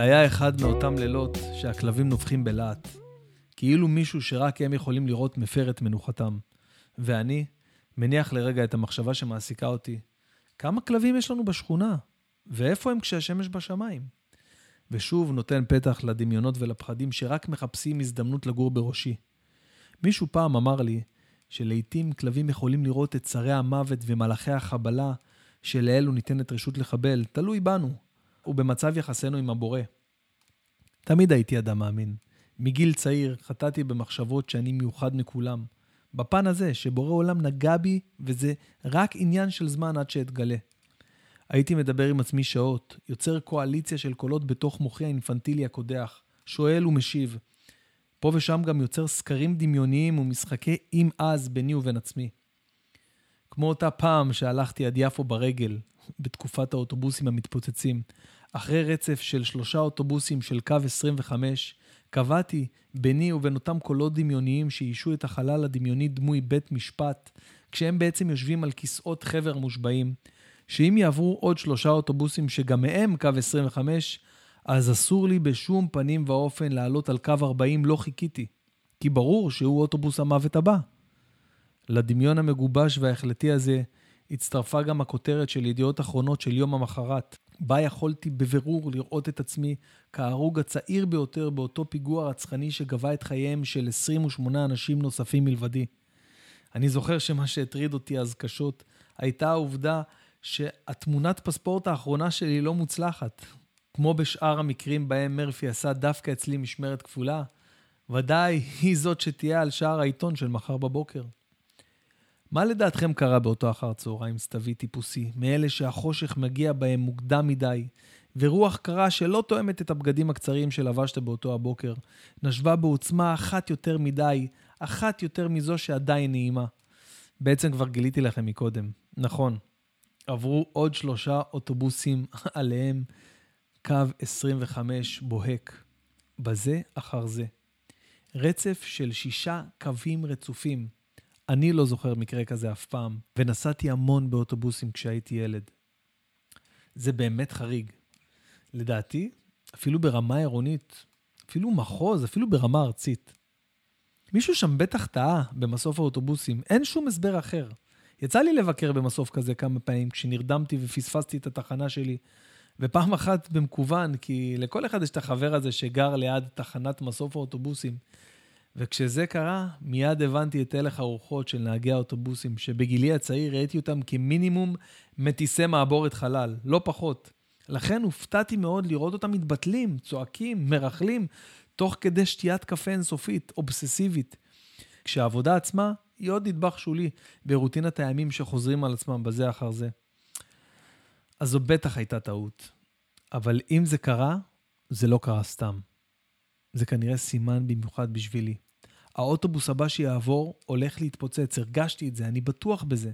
היה אחד מאותם לילות שהכלבים נובחים בלהט. כאילו מישהו שרק הם יכולים לראות מפר את מנוחתם. ואני מניח לרגע את המחשבה שמעסיקה אותי. כמה כלבים יש לנו בשכונה? ואיפה הם כשהשמש בשמיים? ושוב נותן פתח לדמיונות ולפחדים שרק מחפשים הזדמנות לגור בראשי. מישהו פעם אמר לי שלעיתים כלבים יכולים לראות את שרי המוות ומלאכי החבלה שלאלו ניתנת רשות לחבל, תלוי בנו, ובמצב יחסינו עם הבורא. תמיד הייתי אדם מאמין. מגיל צעיר חטאתי במחשבות שאני מיוחד מכולם. בפן הזה, שבורא עולם נגע בי, וזה רק עניין של זמן עד שאתגלה. הייתי מדבר עם עצמי שעות, יוצר קואליציה של קולות בתוך מוחי האינפנטילי הקודח, שואל ומשיב. פה ושם גם יוצר סקרים דמיוניים ומשחקי אם אז ביני ובין עצמי. כמו אותה פעם שהלכתי עד יפו ברגל, בתקופת האוטובוסים המתפוצצים. אחרי רצף של שלושה אוטובוסים של קו 25, קבעתי ביני ובין אותם קולות דמיוניים שאישו את החלל הדמיוני דמוי בית משפט, כשהם בעצם יושבים על כיסאות חבר מושבעים, שאם יעברו עוד שלושה אוטובוסים שגם מהם קו 25, אז אסור לי בשום פנים ואופן לעלות על קו 40, לא חיכיתי. כי ברור שהוא אוטובוס המוות הבא. לדמיון המגובש וההחלטי הזה הצטרפה גם הכותרת של ידיעות אחרונות של יום המחרת, בה יכולתי בבירור לראות את עצמי כהרוג הצעיר ביותר באותו פיגוע רצחני שגבה את חייהם של 28 אנשים נוספים מלבדי. אני זוכר שמה שהטריד אותי אז קשות הייתה העובדה שהתמונת פספורט האחרונה שלי לא מוצלחת. כמו בשאר המקרים בהם מרפי עשה דווקא אצלי משמרת כפולה, ודאי היא זאת שתהיה על שער העיתון של מחר בבוקר. מה לדעתכם קרה באותו אחר צהריים סתווי טיפוסי, מאלה שהחושך מגיע בהם מוקדם מדי, ורוח קרה שלא תואמת את הבגדים הקצרים שלבשת באותו הבוקר, נשבה בעוצמה אחת יותר מדי, אחת יותר מזו שעדיין נעימה. בעצם כבר גיליתי לכם מקודם. נכון, עברו עוד שלושה אוטובוסים עליהם קו 25 בוהק, בזה אחר זה. רצף של שישה קווים רצופים. אני לא זוכר מקרה כזה אף פעם, ונסעתי המון באוטובוסים כשהייתי ילד. זה באמת חריג. לדעתי, אפילו ברמה עירונית, אפילו מחוז, אפילו ברמה ארצית. מישהו שם בטח טעה במסוף האוטובוסים, אין שום הסבר אחר. יצא לי לבקר במסוף כזה כמה פעמים, כשנרדמתי ופספסתי את התחנה שלי, ופעם אחת במקוון, כי לכל אחד יש את החבר הזה שגר ליד תחנת מסוף האוטובוסים. וכשזה קרה, מיד הבנתי את הלך הרוחות של נהגי האוטובוסים, שבגילי הצעיר ראיתי אותם כמינימום מטיסי מעבורת חלל, לא פחות. לכן הופתעתי מאוד לראות אותם מתבטלים, צועקים, מרכלים, תוך כדי שתיית קפה אינסופית, אובססיבית. כשהעבודה עצמה היא עוד נדבך שולי ברוטינת הימים שחוזרים על עצמם בזה אחר זה. אז זו בטח הייתה טעות. אבל אם זה קרה, זה לא קרה סתם. זה כנראה סימן במיוחד בשבילי. האוטובוס הבא שיעבור הולך להתפוצץ, הרגשתי את זה, אני בטוח בזה.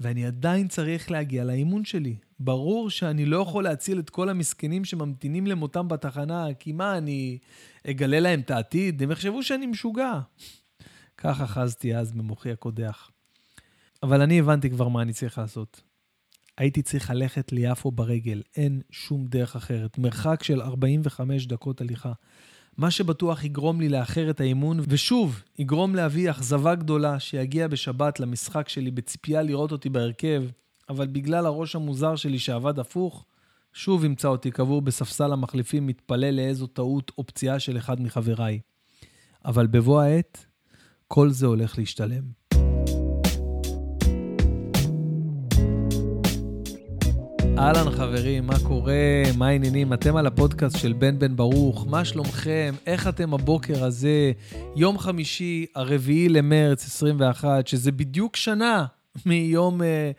ואני עדיין צריך להגיע לאימון שלי. ברור שאני לא יכול להציל את כל המסכנים שממתינים למותם בתחנה, כי מה, אני אגלה להם את העתיד? הם יחשבו שאני משוגע. כך אחזתי אז במוחי הקודח. אבל אני הבנתי כבר מה אני צריך לעשות. הייתי צריך ללכת ליפו ברגל, אין שום דרך אחרת. מרחק של 45 דקות הליכה. מה שבטוח יגרום לי לאחר את האימון, ושוב, יגרום לאבי אכזבה גדולה שיגיע בשבת למשחק שלי בציפייה לראות אותי בהרכב, אבל בגלל הראש המוזר שלי שעבד הפוך, שוב ימצא אותי קבור בספסל המחליפים מתפלל לאיזו טעות או פציעה של אחד מחבריי. אבל בבוא העת, כל זה הולך להשתלם. אהלן חברים, מה קורה? מה העניינים? אתם על הפודקאסט של בן בן ברוך, מה שלומכם? איך אתם הבוקר הזה? יום חמישי, הרביעי למרץ 21, שזה בדיוק שנה מיום... אה,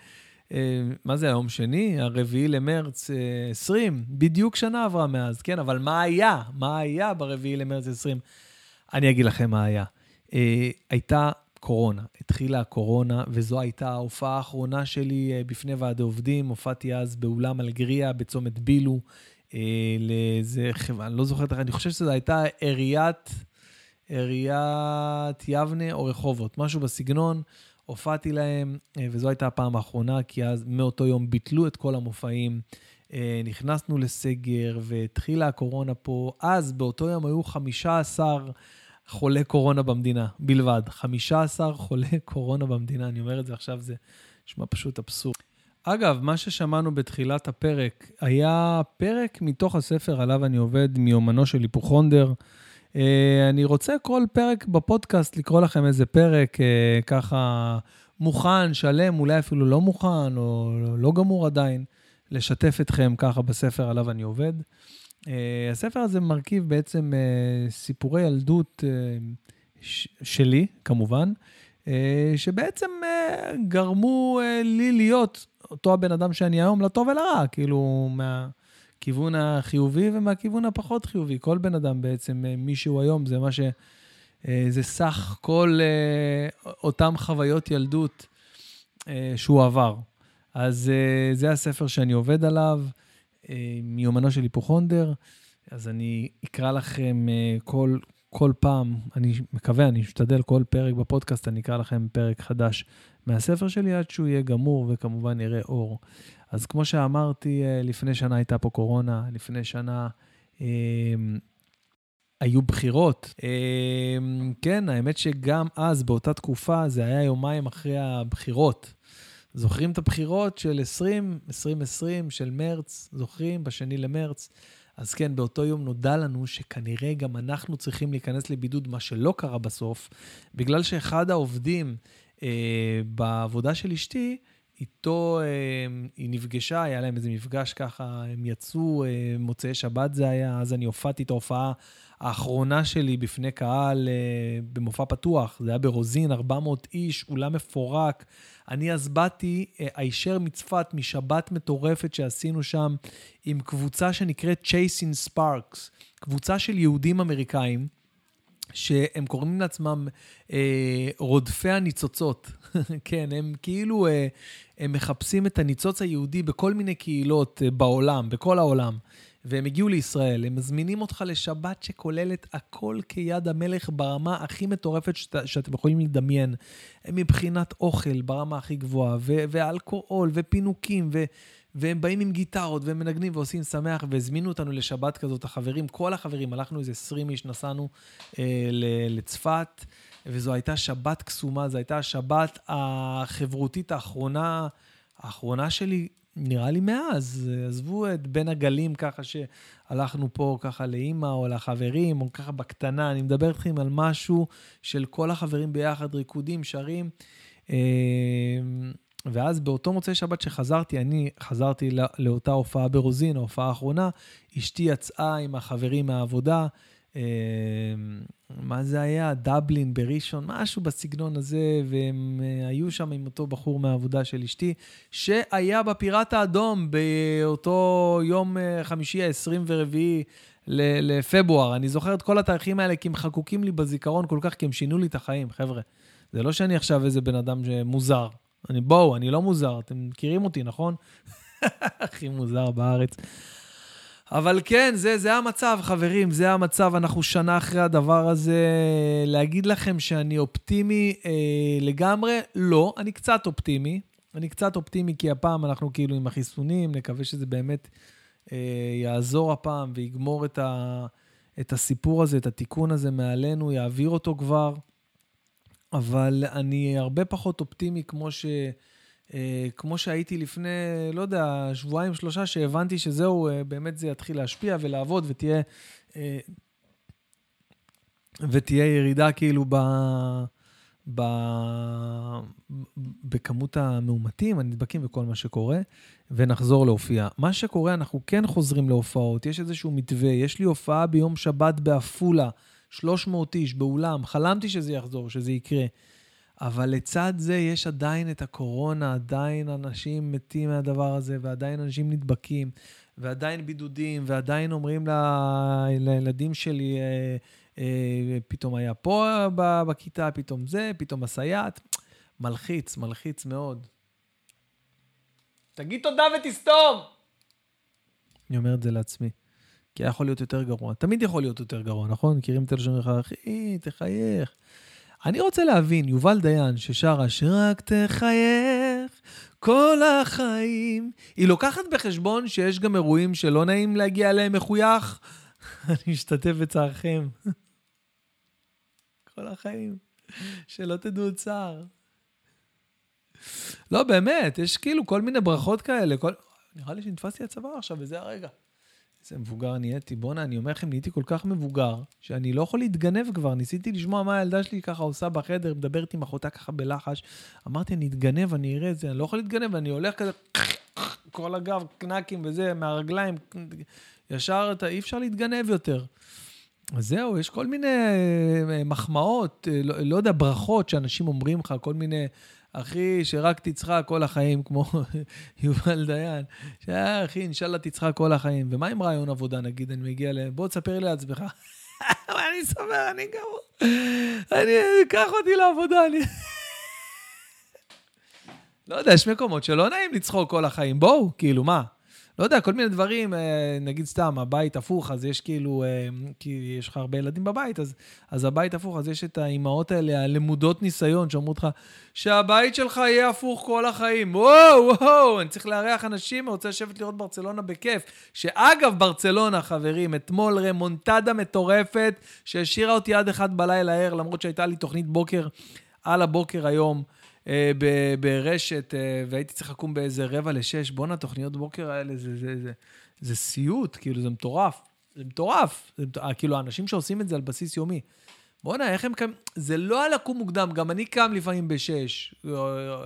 אה, מה זה היום שני? הרביעי למרץ אה, 20. בדיוק שנה עברה מאז, כן, אבל מה היה? מה היה ברביעי למרץ 20? אני אגיד לכם מה היה. אה, הייתה קורונה. התחילה הקורונה, וזו הייתה ההופעה האחרונה שלי אה, בפני ועדי עובדים. הופעתי אז באולם אלגריה בצומת בילו, אה, לאיזה חברה, אני לא זוכר, אני חושב שזו הייתה עיריית, עיריית יבנה או רחובות, משהו בסגנון. הופעתי להם, אה, וזו הייתה הפעם האחרונה, כי אז מאותו יום ביטלו את כל המופעים. אה, נכנסנו לסגר והתחילה הקורונה פה. אז, באותו יום היו 15 חולי קורונה במדינה בלבד. 15 חולי קורונה במדינה, אני אומר את זה עכשיו, זה נשמע פשוט אבסורד. אגב, מה ששמענו בתחילת הפרק היה פרק מתוך הספר עליו אני עובד, מיומנו של היפוכונדר. אה, אני רוצה כל פרק בפודקאסט לקרוא לכם איזה פרק אה, ככה מוכן, שלם, אולי אפילו לא מוכן או לא גמור עדיין, לשתף אתכם ככה בספר עליו אני עובד. אה, הספר הזה מרכיב בעצם סיפורי ילדות שלי, כמובן, שבעצם גרמו לי להיות אותו הבן אדם שאני היום, לטוב ולרע, כאילו, מהכיוון החיובי ומהכיוון הפחות חיובי. כל בן אדם בעצם, אה, מי שהוא היום, זה מה ש... אה, זה סך כל אה, אותם חוויות ילדות שהוא עבר. אז זה הספר שאני עובד עליו, מיומנו של היפוכונדר. אז אני אקרא לכם כל, כל פעם, אני מקווה, אני אשתדל כל פרק בפודקאסט, אני אקרא לכם פרק חדש מהספר שלי עד שהוא יהיה גמור וכמובן יראה אור. אז כמו שאמרתי, אה, לפני שנה הייתה פה קורונה, לפני שנה אה, היו בחירות. אה, כן, האמת שגם אז, באותה תקופה, זה היה יומיים אחרי הבחירות. זוכרים את הבחירות של 20, 2020, של מרץ? זוכרים? בשני למרץ. אז כן, באותו יום נודע לנו שכנראה גם אנחנו צריכים להיכנס לבידוד, מה שלא קרה בסוף, בגלל שאחד העובדים אה, בעבודה של אשתי, איתו אה, היא נפגשה, היה להם איזה מפגש ככה, הם יצאו, אה, מוצאי שבת זה היה, אז אני הופעתי את ההופעה האחרונה שלי בפני קהל אה, במופע פתוח, זה היה ברוזין, 400 איש, אולם מפורק. אני אז באתי אה, הישר מצפת, משבת מטורפת שעשינו שם, עם קבוצה שנקראת Chasing Sparks, קבוצה של יהודים אמריקאים. שהם קוראים לעצמם אה, רודפי הניצוצות. כן, הם כאילו, אה, הם מחפשים את הניצוץ היהודי בכל מיני קהילות אה, בעולם, בכל העולם. והם הגיעו לישראל, הם מזמינים אותך לשבת שכוללת הכל כיד המלך ברמה הכי מטורפת שאת, שאתם יכולים לדמיין. מבחינת אוכל ברמה הכי גבוהה, ו- ואלכוהול, ופינוקים, ו- והם באים עם גיטרות, והם מנגנים ועושים שמח, והזמינו אותנו לשבת כזאת, החברים, כל החברים, הלכנו איזה 20 איש, נסענו אה, לצפת, וזו הייתה שבת קסומה, זו הייתה השבת החברותית האחרונה, האחרונה שלי, נראה לי מאז. עזבו את בין הגלים ככה שהלכנו פה ככה לאימא או לחברים, או ככה בקטנה, אני מדבר איתכם על משהו של כל החברים ביחד, ריקודים, שרים. אה, ואז באותו מוצאי שבת שחזרתי, אני חזרתי לא, לאותה הופעה ברוזין, ההופעה האחרונה, אשתי יצאה עם החברים מהעבודה, מה זה היה? דבלין בראשון, משהו בסגנון הזה, והם אה, היו שם עם אותו בחור מהעבודה של אשתי, שהיה בפיראט האדום באותו יום אה, חמישי ה-24 לפברואר. אני זוכר את כל התאריכים האלה כי הם חקוקים לי בזיכרון כל כך, כי הם שינו לי את החיים, חבר'ה. זה לא שאני עכשיו איזה בן אדם מוזר. אני, בואו, אני לא מוזר, אתם מכירים אותי, נכון? הכי מוזר בארץ. אבל כן, זה, זה המצב, חברים, זה המצב. אנחנו שנה אחרי הדבר הזה. להגיד לכם שאני אופטימי אה, לגמרי? לא, אני קצת אופטימי. אני קצת אופטימי כי הפעם אנחנו כאילו עם החיסונים, נקווה שזה באמת אה, יעזור הפעם ויגמור את, ה, את הסיפור הזה, את התיקון הזה מעלינו, יעביר אותו כבר. אבל אני הרבה פחות אופטימי כמו, ש, אה, כמו שהייתי לפני, לא יודע, שבועיים, שלושה, שהבנתי שזהו, אה, באמת זה יתחיל להשפיע ולעבוד ותהיה, אה, ותהיה ירידה כאילו ב... ב... בכמות המאומתים, הנדבקים וכל מה שקורה, ונחזור להופיע. מה שקורה, אנחנו כן חוזרים להופעות, יש איזשהו מתווה, יש לי הופעה ביום שבת בעפולה, 300 איש באולם, חלמתי שזה יחזור, שזה יקרה. אבל לצד זה יש עדיין את הקורונה, עדיין אנשים מתים מהדבר הזה, ועדיין אנשים נדבקים, ועדיין בידודים, ועדיין אומרים ל... לילדים שלי, אה, אה, פתאום היה פה בכיתה, פתאום זה, פתאום הסייעת. מלחיץ, מלחיץ מאוד. תגיד תודה ותסתום! אני אומר את זה לעצמי. כי היה יכול להיות יותר גרוע. תמיד יכול להיות יותר גרוע, נכון? מכירים את הלשון שלך, אחי, תחייך. אני רוצה להבין, יובל דיין ששרה שרק תחייך, כל החיים. היא לוקחת בחשבון שיש גם אירועים שלא נעים להגיע אליהם מחוייך. אני משתתף בצערכם. כל החיים. שלא תדעו צער. לא, באמת, יש כאילו כל מיני ברכות כאלה. כל... נראה לי שנתפסתי הצוואר עכשיו, וזה הרגע. איזה מבוגר נהייתי. בואנה, אני אומר לכם, נהייתי כל כך מבוגר, שאני לא יכול להתגנב כבר. ניסיתי לשמוע מה הילדה שלי ככה עושה בחדר, מדברת עם אחותה ככה בלחש. אמרתי, אני אתגנב, אני אראה את זה, אני לא יכול להתגנב, אני הולך כזה, כל הגב, קנקים וזה, מהרגליים, ישר, אתה, אי אפשר להתגנב יותר. אז זהו, יש כל מיני אה, מחמאות, אה, לא, לא יודע, ברכות שאנשים אומרים לך, כל מיני... אחי, שרק תצחק כל החיים, כמו יובל דיין. שאחי, אינשאללה תצחק כל החיים. ומה עם רעיון עבודה, נגיד, אני מגיע ל... בוא תספר לי לעצמך. אני אספר, אני גמור. אני, קח אותי לעבודה, אני... לא יודע, יש מקומות שלא נעים לצחוק כל החיים. בואו, כאילו, מה? לא יודע, כל מיני דברים, אה, נגיד סתם, הבית הפוך, אז יש כאילו, אה, כי יש לך הרבה ילדים בבית, אז, אז הבית הפוך, אז יש את האימהות האלה, הלמודות ניסיון, שאומרות לך, שהבית שלך יהיה הפוך כל החיים. וואו, וואו, אני צריך לארח אנשים, אני רוצה לשבת לראות ברצלונה בכיף. שאגב, ברצלונה, חברים, אתמול רמונטדה מטורפת, שהשאירה אותי עד אחד בלילה ער, למרות שהייתה לי תוכנית בוקר על הבוקר היום. אה, ברשת, אה, והייתי צריך לקום באיזה רבע לשש. בואנה, תוכניות בוקר האלה, זה, זה, זה, זה סיוט, כאילו, זה מטורף. זה מטורף. זה, אה, כאילו, האנשים שעושים את זה על בסיס יומי. בואנה, איך הם קמים? זה לא על לקום מוקדם, גם אני קם לפעמים בשש.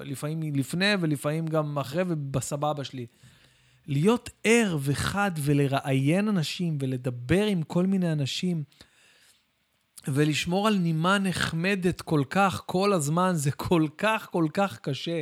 לפעמים לפני ולפעמים גם אחרי ובסבבה שלי. להיות ער וחד ולראיין אנשים ולדבר עם כל מיני אנשים. ולשמור על נימה נחמדת כל כך כל הזמן, זה כל כך כל כך קשה.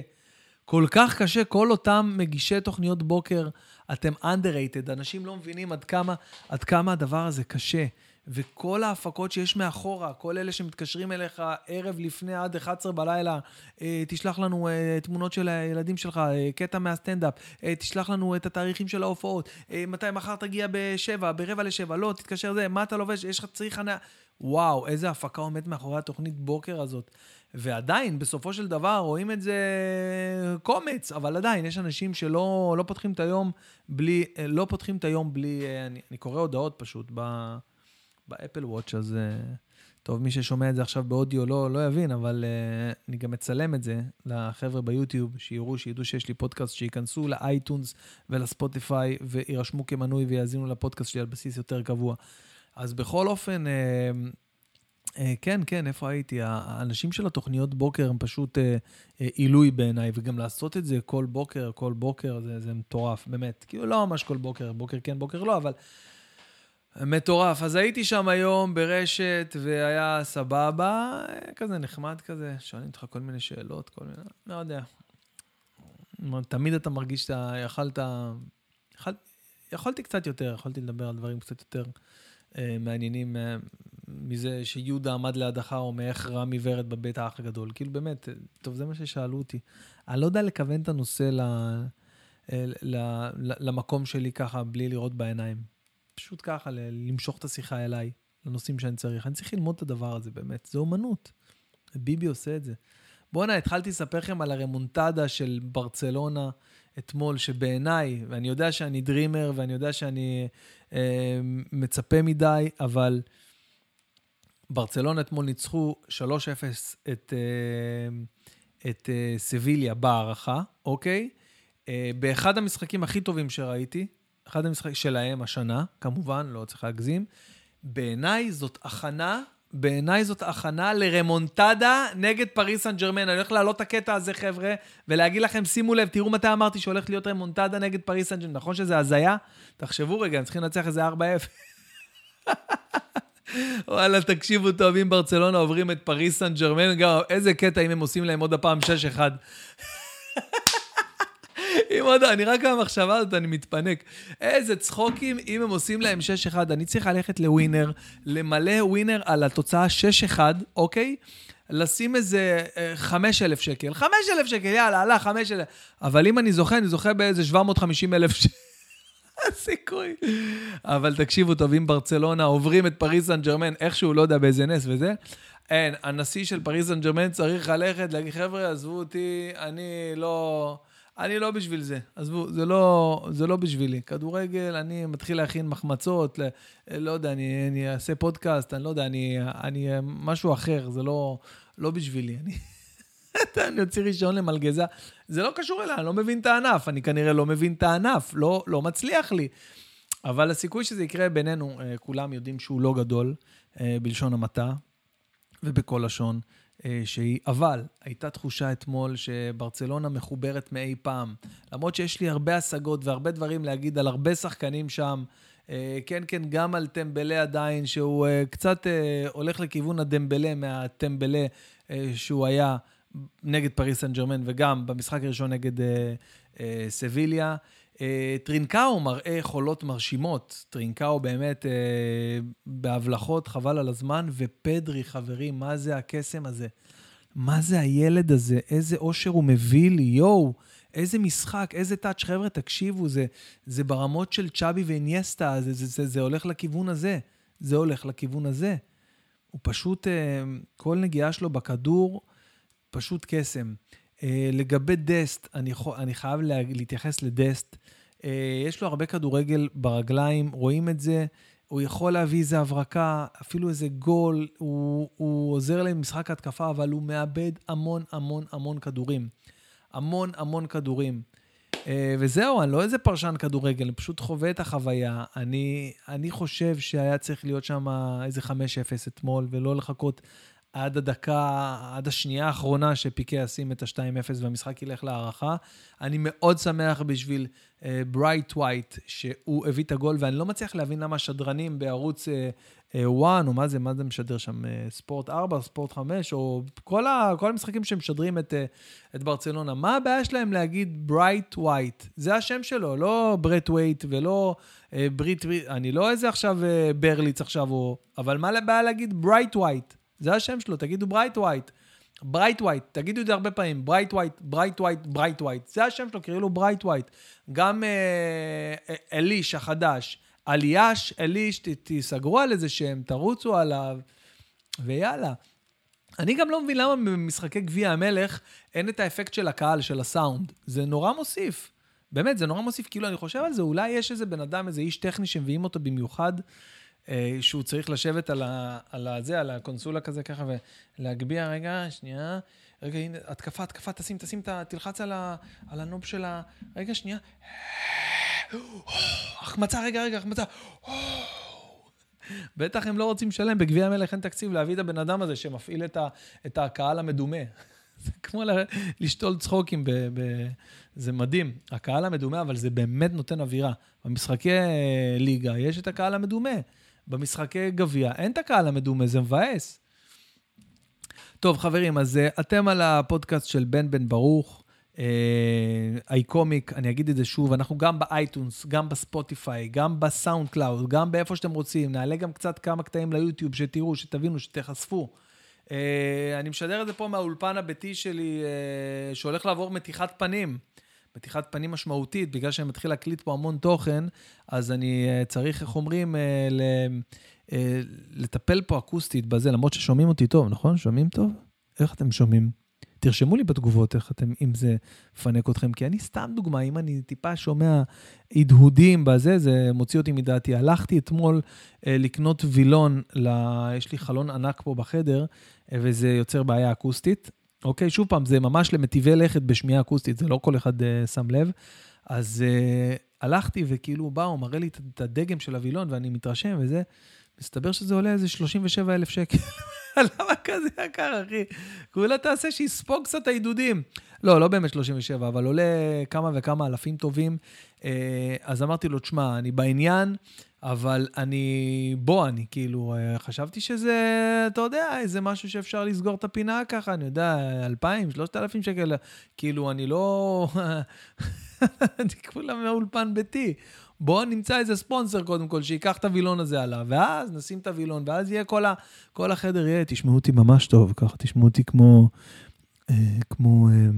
כל כך קשה, כל אותם מגישי תוכניות בוקר, אתם underrated, אנשים לא מבינים עד כמה, עד כמה הדבר הזה קשה. וכל ההפקות שיש מאחורה, כל אלה שמתקשרים אליך ערב לפני עד 11 בלילה, אה, תשלח לנו אה, תמונות של הילדים שלך, אה, קטע מהסטנדאפ, תשלח לנו את התאריכים של ההופעות, מתי מחר תגיע בשבע, ברבע לשבע, לא, תתקשר זה, מה אתה לובש, יש לך צריך חניה. וואו, איזה הפקה עומדת מאחורי התוכנית בוקר הזאת. ועדיין, בסופו של דבר, רואים את זה קומץ, אבל עדיין, יש אנשים שלא לא פותחים את היום בלי, לא פותחים את היום בלי, אני, אני קורא הודעות פשוט ב, באפל וואץ', אז טוב, מי ששומע את זה עכשיו באודיו לא, לא יבין, אבל uh, אני גם מצלם את זה לחבר'ה ביוטיוב, שיראו, שידעו שיש לי פודקאסט, שייכנסו לאייטונס ולספוטיפיי ויירשמו כמנוי ויאזינו לפודקאסט שלי על בסיס יותר קבוע. אז בכל אופן, אה, אה, כן, כן, איפה הייתי? האנשים של התוכניות בוקר הם פשוט אה, אה, עילוי בעיניי, וגם לעשות את זה כל בוקר, כל בוקר, זה, זה מטורף, באמת. כאילו, לא ממש כל בוקר, בוקר כן, בוקר לא, אבל מטורף. אז הייתי שם היום ברשת, והיה סבבה, כזה נחמד כזה, שואלים אותך כל מיני שאלות, כל מיני, לא יודע. תמיד אתה מרגיש שאתה יכלת, יכול, יכולתי קצת יותר, יכולתי לדבר על דברים קצת יותר. אה, מעניינים אה, מזה שיהודה עמד לידך, או מאיך רמי ורד בבית האח הגדול. כאילו, באמת, טוב, זה מה ששאלו אותי. אני לא יודע לכוון את הנושא ל, אה, ל, ל, למקום שלי ככה, בלי לראות בעיניים. פשוט ככה, למשוך את השיחה אליי, לנושאים שאני צריך. אני צריך ללמוד את הדבר הזה, באמת. זה אומנות. ביבי עושה את זה. בואנה, התחלתי לספר לכם על הרמונטדה של ברצלונה אתמול, שבעיניי, ואני יודע שאני דרימר, ואני יודע שאני אה, מצפה מדי, אבל ברצלונה אתמול ניצחו 3-0 את, אה, את אה, סביליה בהערכה, אוקיי? אה, באחד המשחקים הכי טובים שראיתי, אחד המשחקים שלהם השנה, כמובן, לא צריך להגזים, בעיניי זאת הכנה בעיניי זאת הכנה לרמונטדה נגד פריס סן ג'רמן. אני הולך להעלות את הקטע הזה, חבר'ה, ולהגיד לכם, שימו לב, תראו מתי אמרתי שהולך להיות רמונטדה נגד פריס סן ג'רמן. נכון שזה הזיה? תחשבו רגע, הם צריכים לנצח איזה 4-0. וואלה, תקשיבו טוב, אם ברצלונה עוברים את פריס סן ג'רמן, גם איזה קטע אם הם עושים להם עוד הפעם 6-1. אם עוד, אני רק מהמחשבה הזאת, אני מתפנק. איזה צחוקים אם הם עושים להם 6-1. אני צריך ללכת לווינר, למלא ווינר על התוצאה 6-1, אוקיי? לשים איזה 5,000 אה, שקל. 5,000 שקל, יאללה, עלה 5,000. אבל אם אני זוכה, אני זוכה באיזה 750,000 שקל. הסיכוי. אבל תקשיבו טוב, אם ברצלונה עוברים את פריס סן ג'רמן, איכשהו, לא יודע, באיזה נס וזה, אין, הנשיא של פריס סן ג'רמן צריך ללכת, להגיד, חבר'ה, עזבו אותי, אני לא... אני לא בשביל זה. עזבו, זה לא, זה לא בשבילי. כדורגל, אני מתחיל להכין מחמצות, ל, לא יודע, אני, אני אעשה פודקאסט, אני לא יודע, אני, אני משהו אחר, זה לא, לא בשבילי. אני, אני אוציא רישיון למלגזה. זה לא קשור אליי, אני לא מבין את הענף. אני כנראה לא מבין את הענף, לא, לא מצליח לי. אבל הסיכוי שזה יקרה בינינו, אה, כולם יודעים שהוא לא גדול, אה, בלשון המעטה ובכל לשון. אה, שהיא, אבל הייתה תחושה אתמול שברצלונה מחוברת מאי פעם. למרות שיש לי הרבה השגות והרבה דברים להגיד על הרבה שחקנים שם. כן, כן, גם על טמבלה עדיין, שהוא קצת הולך לכיוון הדמבלה מהטמבלה שהוא היה נגד פריס סן ג'רמן, וגם במשחק הראשון נגד סביליה. אה, טרינקאו מראה יכולות מרשימות. טרינקאו באמת אה, בהבלחות, חבל על הזמן, ופדרי, חברים, מה זה הקסם הזה? מה זה הילד הזה? איזה אושר הוא מביא לי, יואו. איזה משחק, איזה טאץ', חבר'ה, תקשיבו, זה, זה ברמות של צ'אבי ואינייסטה, זה, זה, זה, זה הולך לכיוון הזה. זה הולך לכיוון הזה. הוא פשוט, אה, כל נגיעה שלו בכדור, פשוט קסם. אה, לגבי דסט, אני, אני חייב לה, להתייחס לדסט. אה, יש לו הרבה כדורגל ברגליים, רואים את זה. הוא יכול להביא איזה הברקה, אפילו איזה גול, הוא, הוא עוזר להם במשחק התקפה, אבל הוא מאבד המון המון המון כדורים. המון המון כדורים. אה, וזהו, אני לא איזה פרשן כדורגל, אני פשוט חווה את החוויה. אני, אני חושב שהיה צריך להיות שם איזה 5-0 אתמול, ולא לחכות עד הדקה, עד השנייה האחרונה שפיקה ישים את ה-2-0 והמשחק ילך להערכה. אני מאוד שמח בשביל ברייט אה, ווייט שהוא הביא את הגול, ואני לא מצליח להבין למה השדרנים בערוץ 1, uh, uh, או מה זה, מה זה משדר שם, אה, ספורט 4, ספורט 5, או כל, ה, כל המשחקים שמשדרים את, אה, את ברצלונה, מה הבעיה שלהם להגיד ברייט ווייט? זה השם שלו, לא ברט ווייט ולא אה, ברית, אני לא איזה עכשיו אה, ברליץ עכשיו, או, אבל מה הבעיה להגיד ברייט ווייט? זה השם שלו, תגידו ברייט ווייט. ברייט ווייט, תגידו את זה הרבה פעמים, ברייט ווייט, ברייט ווייט, ברייט ווייט. זה השם שלו, קראו לו ברייט ווייט. גם אה, אה, אליש החדש, אליאש, אליש, ת, תסגרו על איזה שם, תרוצו עליו, ויאללה. אני גם לא מבין למה במשחקי גביע המלך אין את האפקט של הקהל, של הסאונד. זה נורא מוסיף. באמת, זה נורא מוסיף. כאילו, אני חושב על זה, אולי יש איזה בן אדם, איזה איש טכני שמביאים אותו במיוחד. אה, שהוא צריך לשבת על, ה, על הזה, על הקונסולה כזה ככה, ולהגביה, רגע, שנייה, רגע, הנה, התקפה, התקפה, תשים, תשים, תלחץ על, ה, על הנוב של ה... רגע, שנייה. החמצה, רגע, רגע, החמצה. בטח הם לא רוצים לשלם, בגביע המלך אין תקציב להביא את הבן אדם הזה שמפעיל את, ה, את הקהל המדומה. זה כמו לשתול צחוקים, ב, ב, זה מדהים. הקהל המדומה, אבל זה באמת נותן אווירה. במשחקי ליגה יש את הקהל המדומה. במשחקי גביע, אין את הקהל המדומה, זה מבאס. טוב, חברים, אז אה, אתם על הפודקאסט של בן בן ברוך, Icomic, אה, אני אגיד את זה שוב, אנחנו גם ב iTunes, גם ב Spotify, גם ב SoundCloud, גם באיפה שאתם רוצים, נעלה גם קצת כמה קטעים ליוטיוב, שתראו, שתבינו, שתיחשפו. אה, אני משדר את זה פה מהאולפן הביתי שלי, שהולך לעבור מתיחת פנים. מתיחת פנים משמעותית, בגלל שאני מתחיל להקליט פה המון תוכן, אז אני uh, צריך, איך אומרים, ל, uh, לטפל פה אקוסטית בזה, למרות ששומעים אותי טוב, נכון? שומעים טוב? איך אתם שומעים? תרשמו לי בתגובות איך אתם, אם זה מפנק אתכם, כי אני סתם דוגמה, אם אני טיפה שומע הדהודים בזה, זה מוציא אותי מדעתי. הלכתי אתמול אה, לקנות וילון, ל... יש לי חלון ענק פה בחדר, אה, וזה יוצר בעיה אקוסטית. אוקיי? שוב פעם, זה ממש למטיבי לכת בשמיעה אקוסטית, זה לא כל אחד uh, שם לב. אז uh, הלכתי וכאילו בא, הוא מראה לי את הדגם של הווילון ואני מתרשם וזה, מסתבר שזה עולה איזה 37 אלף שקל. למה כזה יקר, אחי? כולה תעשה שיספוג קצת העידודים. לא, לא באמת 37, אבל עולה כמה וכמה אלפים טובים. אה, אז אמרתי לו, תשמע, אני בעניין, אבל אני, בוא, אני כאילו, אה, חשבתי שזה, אתה יודע, איזה משהו שאפשר לסגור את הפינה ככה, אני יודע, 2,000, 3,000 שקל, כאילו, אני לא... אני כולה מהאולפן ביתי. בואו נמצא איזה ספונסר קודם כל, שייקח את הווילון הזה עליו, ואז נשים את הווילון, ואז יהיה כל, ה, כל החדר יהיה, תשמעו אותי ממש טוב, ככה תשמעו אותי כמו, אה, כמו אה,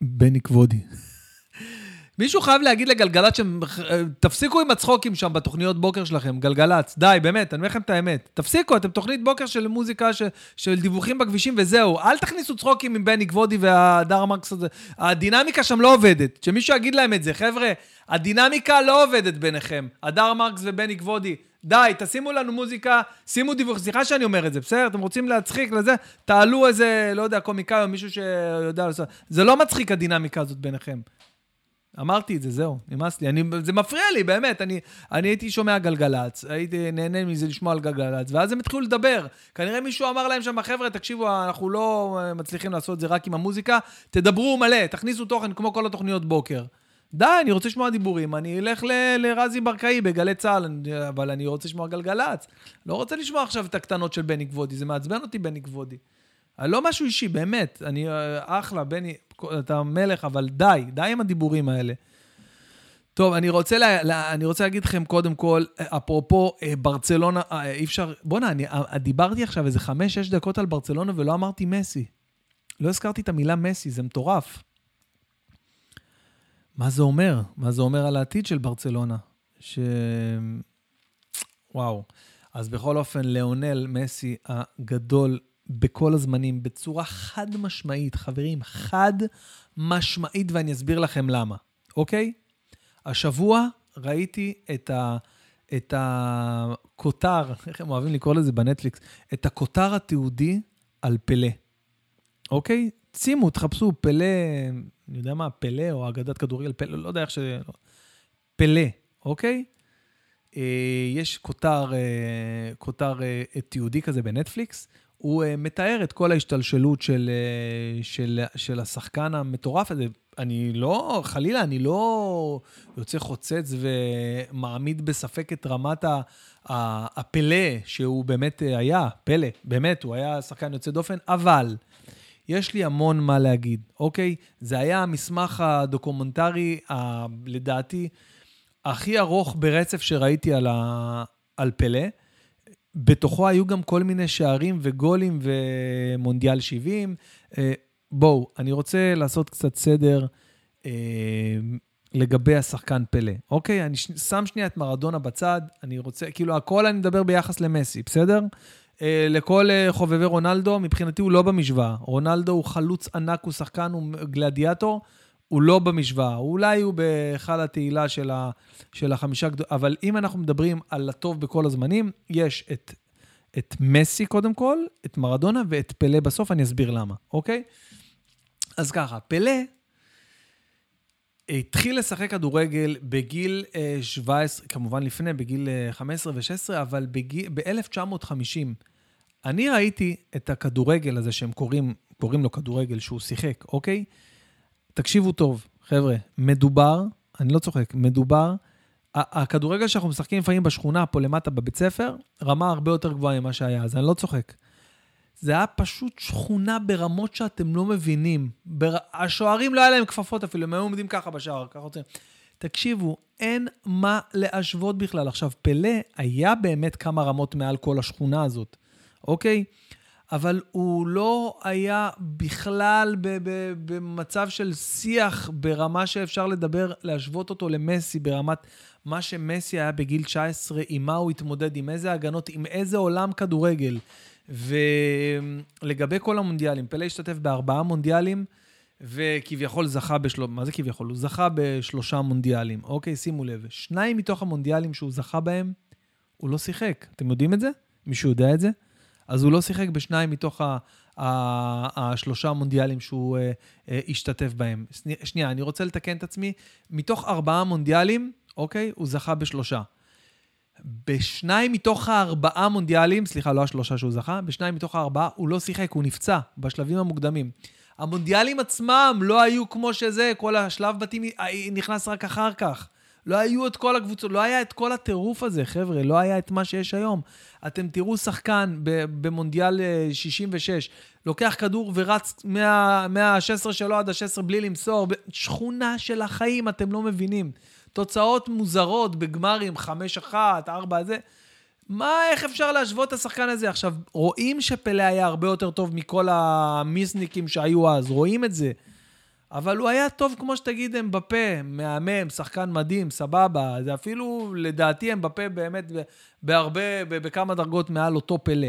בני כבודי. מישהו חייב להגיד לגלגלצ. תפסיקו עם הצחוקים שם בתוכניות בוקר שלכם, גלגלצ. די, באמת, אני אומר לכם את האמת. תפסיקו, אתם תוכנית בוקר של מוזיקה, ש... של דיווחים בכבישים וזהו. אל תכניסו צחוקים עם בני גבודי והדר מרקס הזה. הדינמיקה שם לא עובדת. שמישהו יגיד להם את זה. חבר'ה, הדינמיקה לא עובדת ביניכם. הדר מרקס ובני גבודי. די, תשימו לנו מוזיקה, שימו דיווח, סליחה שאני אומר את זה, בסדר? אתם רוצים להצחיק לזה, תעלו איזה, לא יודע, קומיקאי או מישהו שיודע לעשות. זה לא מצחיק הדינמיקה הזאת ביניכם. אמרתי את זה, זהו, נמאס לי. אני, זה מפריע לי, באמת. אני, אני הייתי שומע גלגלצ, הייתי נהנה מזה לשמוע על גלגלצ, ואז הם התחילו לדבר. כנראה מישהו אמר להם שם, חבר'ה, תקשיבו, אנחנו לא מצליחים לעשות את זה רק עם המוזיקה, תדברו מלא, תכניסו תוכן כמו כל התוכניות בוקר. די, אני רוצה לשמוע דיבורים, אני אלך ל- לרזי ברקאי בגלי צה"ל, אבל אני רוצה לשמוע גלגלצ. לא רוצה לשמוע עכשיו את הקטנות של בני כבודי, זה מעצבן אותי, בני כבודי. לא משהו אישי, באמת. אני אה, אחלה, בני, אתה מלך, אבל די, די עם הדיבורים האלה. טוב, אני רוצה, לה, לה, אני רוצה להגיד לכם, קודם כל, אפרופו אה, ברצלונה, אה, אי אפשר... בואנה, אני דיברתי עכשיו איזה חמש-שש דקות על ברצלונה ולא אמרתי מסי. לא הזכרתי את המילה מסי, זה מטורף. מה זה אומר? מה זה אומר על העתיד של ברצלונה? ש... וואו. אז בכל אופן, ליאונל מסי הגדול בכל הזמנים, בצורה חד משמעית, חברים, חד משמעית, ואני אסביר לכם למה, אוקיי? השבוע ראיתי את, ה, את הכותר, איך הם אוהבים לקרוא לזה בנטפליקס, את הכותר התיעודי על פלא, אוקיי? שימו, תחפשו פלא, אני יודע מה, פלא או אגדת כדורגל, פלא, לא יודע איך ש... פלא, אוקיי? אה, יש כותר, אה, כותר אה, תיעודי כזה בנטפליקס, הוא מתאר את כל ההשתלשלות של, של, של השחקן המטורף הזה. אני לא, חלילה, אני לא יוצא חוצץ ומעמיד בספק את רמת הפלא שהוא באמת היה, פלא, באמת, הוא היה שחקן יוצא דופן, אבל יש לי המון מה להגיד, אוקיי? זה היה המסמך הדוקומנטרי, ה, לדעתי, הכי ארוך ברצף שראיתי על, ה, על פלא. בתוכו היו גם כל מיני שערים וגולים ומונדיאל 70. אה, בואו, אני רוצה לעשות קצת סדר אה, לגבי השחקן פלא. אוקיי, אני שם שנייה את מרדונה בצד, אני רוצה, כאילו, הכל אני מדבר ביחס למסי, בסדר? אה, לכל חובבי רונלדו, מבחינתי הוא לא במשוואה. רונלדו הוא חלוץ ענק, הוא שחקן, הוא גלדיאטור, הוא לא במשוואה. אולי הוא בהיכל התהילה של, ה, של החמישה גדולים, אבל אם אנחנו מדברים על הטוב בכל הזמנים, יש את, את מסי קודם כל, את מרדונה ואת פלא בסוף, אני אסביר למה, אוקיי? אז ככה, פלא התחיל לשחק כדורגל בגיל 17, אה, כמובן לפני, בגיל 15 אה, ו-16, אבל ב-1950. אני ראיתי את הכדורגל הזה שהם קוראים, קוראים לו כדורגל, שהוא שיחק, אוקיי? תקשיבו טוב, חבר'ה, מדובר, אני לא צוחק, מדובר, הכדורגל שאנחנו משחקים לפעמים בשכונה פה למטה בבית ספר, רמה הרבה יותר גבוהה ממה שהיה, אז אני לא צוחק. זה היה פשוט שכונה ברמות שאתם לא מבינים. בר... השוערים לא היה להם כפפות אפילו, הם היו עומדים ככה בשער, ככה רוצים. תקשיבו, אין מה להשוות בכלל. עכשיו, פלא היה באמת כמה רמות מעל כל השכונה הזאת, אוקיי? אבל הוא לא היה בכלל במצב של שיח ברמה שאפשר לדבר, להשוות אותו למסי ברמת מה שמסי היה בגיל 19, עם מה הוא התמודד, עם איזה הגנות, עם איזה עולם כדורגל. ולגבי כל המונדיאלים, פלא השתתף בארבעה מונדיאלים, וכביכול זכה בשלושה, מה זה כביכול? הוא זכה בשלושה מונדיאלים. אוקיי, שימו לב, שניים מתוך המונדיאלים שהוא זכה בהם, הוא לא שיחק. אתם יודעים את זה? מישהו יודע את זה? אז הוא לא שיחק בשניים מתוך ה... השלושה מונדיאלים שהוא uh, uh, השתתף בהם. שנייה, אני רוצה לתקן את עצמי. מתוך ארבעה מונדיאלים, אוקיי, הוא זכה בשלושה. בשניים מתוך הארבעה מונדיאלים, סליחה, לא השלושה שהוא זכה, בשניים מתוך הארבעה הוא לא שיחק, הוא נפצע בשלבים המוקדמים. המונדיאלים עצמם לא היו כמו שזה, כל השלב בתים נכנס רק אחר כך. לא היו את כל הקבוצות, לא היה את כל הטירוף הזה, חבר'ה, לא היה את מה שיש היום. אתם תראו שחקן במונדיאל 66, אה, לוקח כדור ורץ מה-16 שלו עד ה-16 בלי למסור, שכונה של החיים, אתם לא מבינים. תוצאות מוזרות בגמרים, 5-1, 4 זה. מה, איך אפשר להשוות את השחקן הזה? עכשיו, רואים שפלא היה הרבה יותר טוב מכל המיסניקים שהיו אז, רואים את זה. אבל הוא היה טוב, כמו שתגיד, אמבפה, מהמם, שחקן מדהים, סבבה. זה אפילו, לדעתי, אמבפה באמת בהרבה, בכמה דרגות מעל אותו פלא.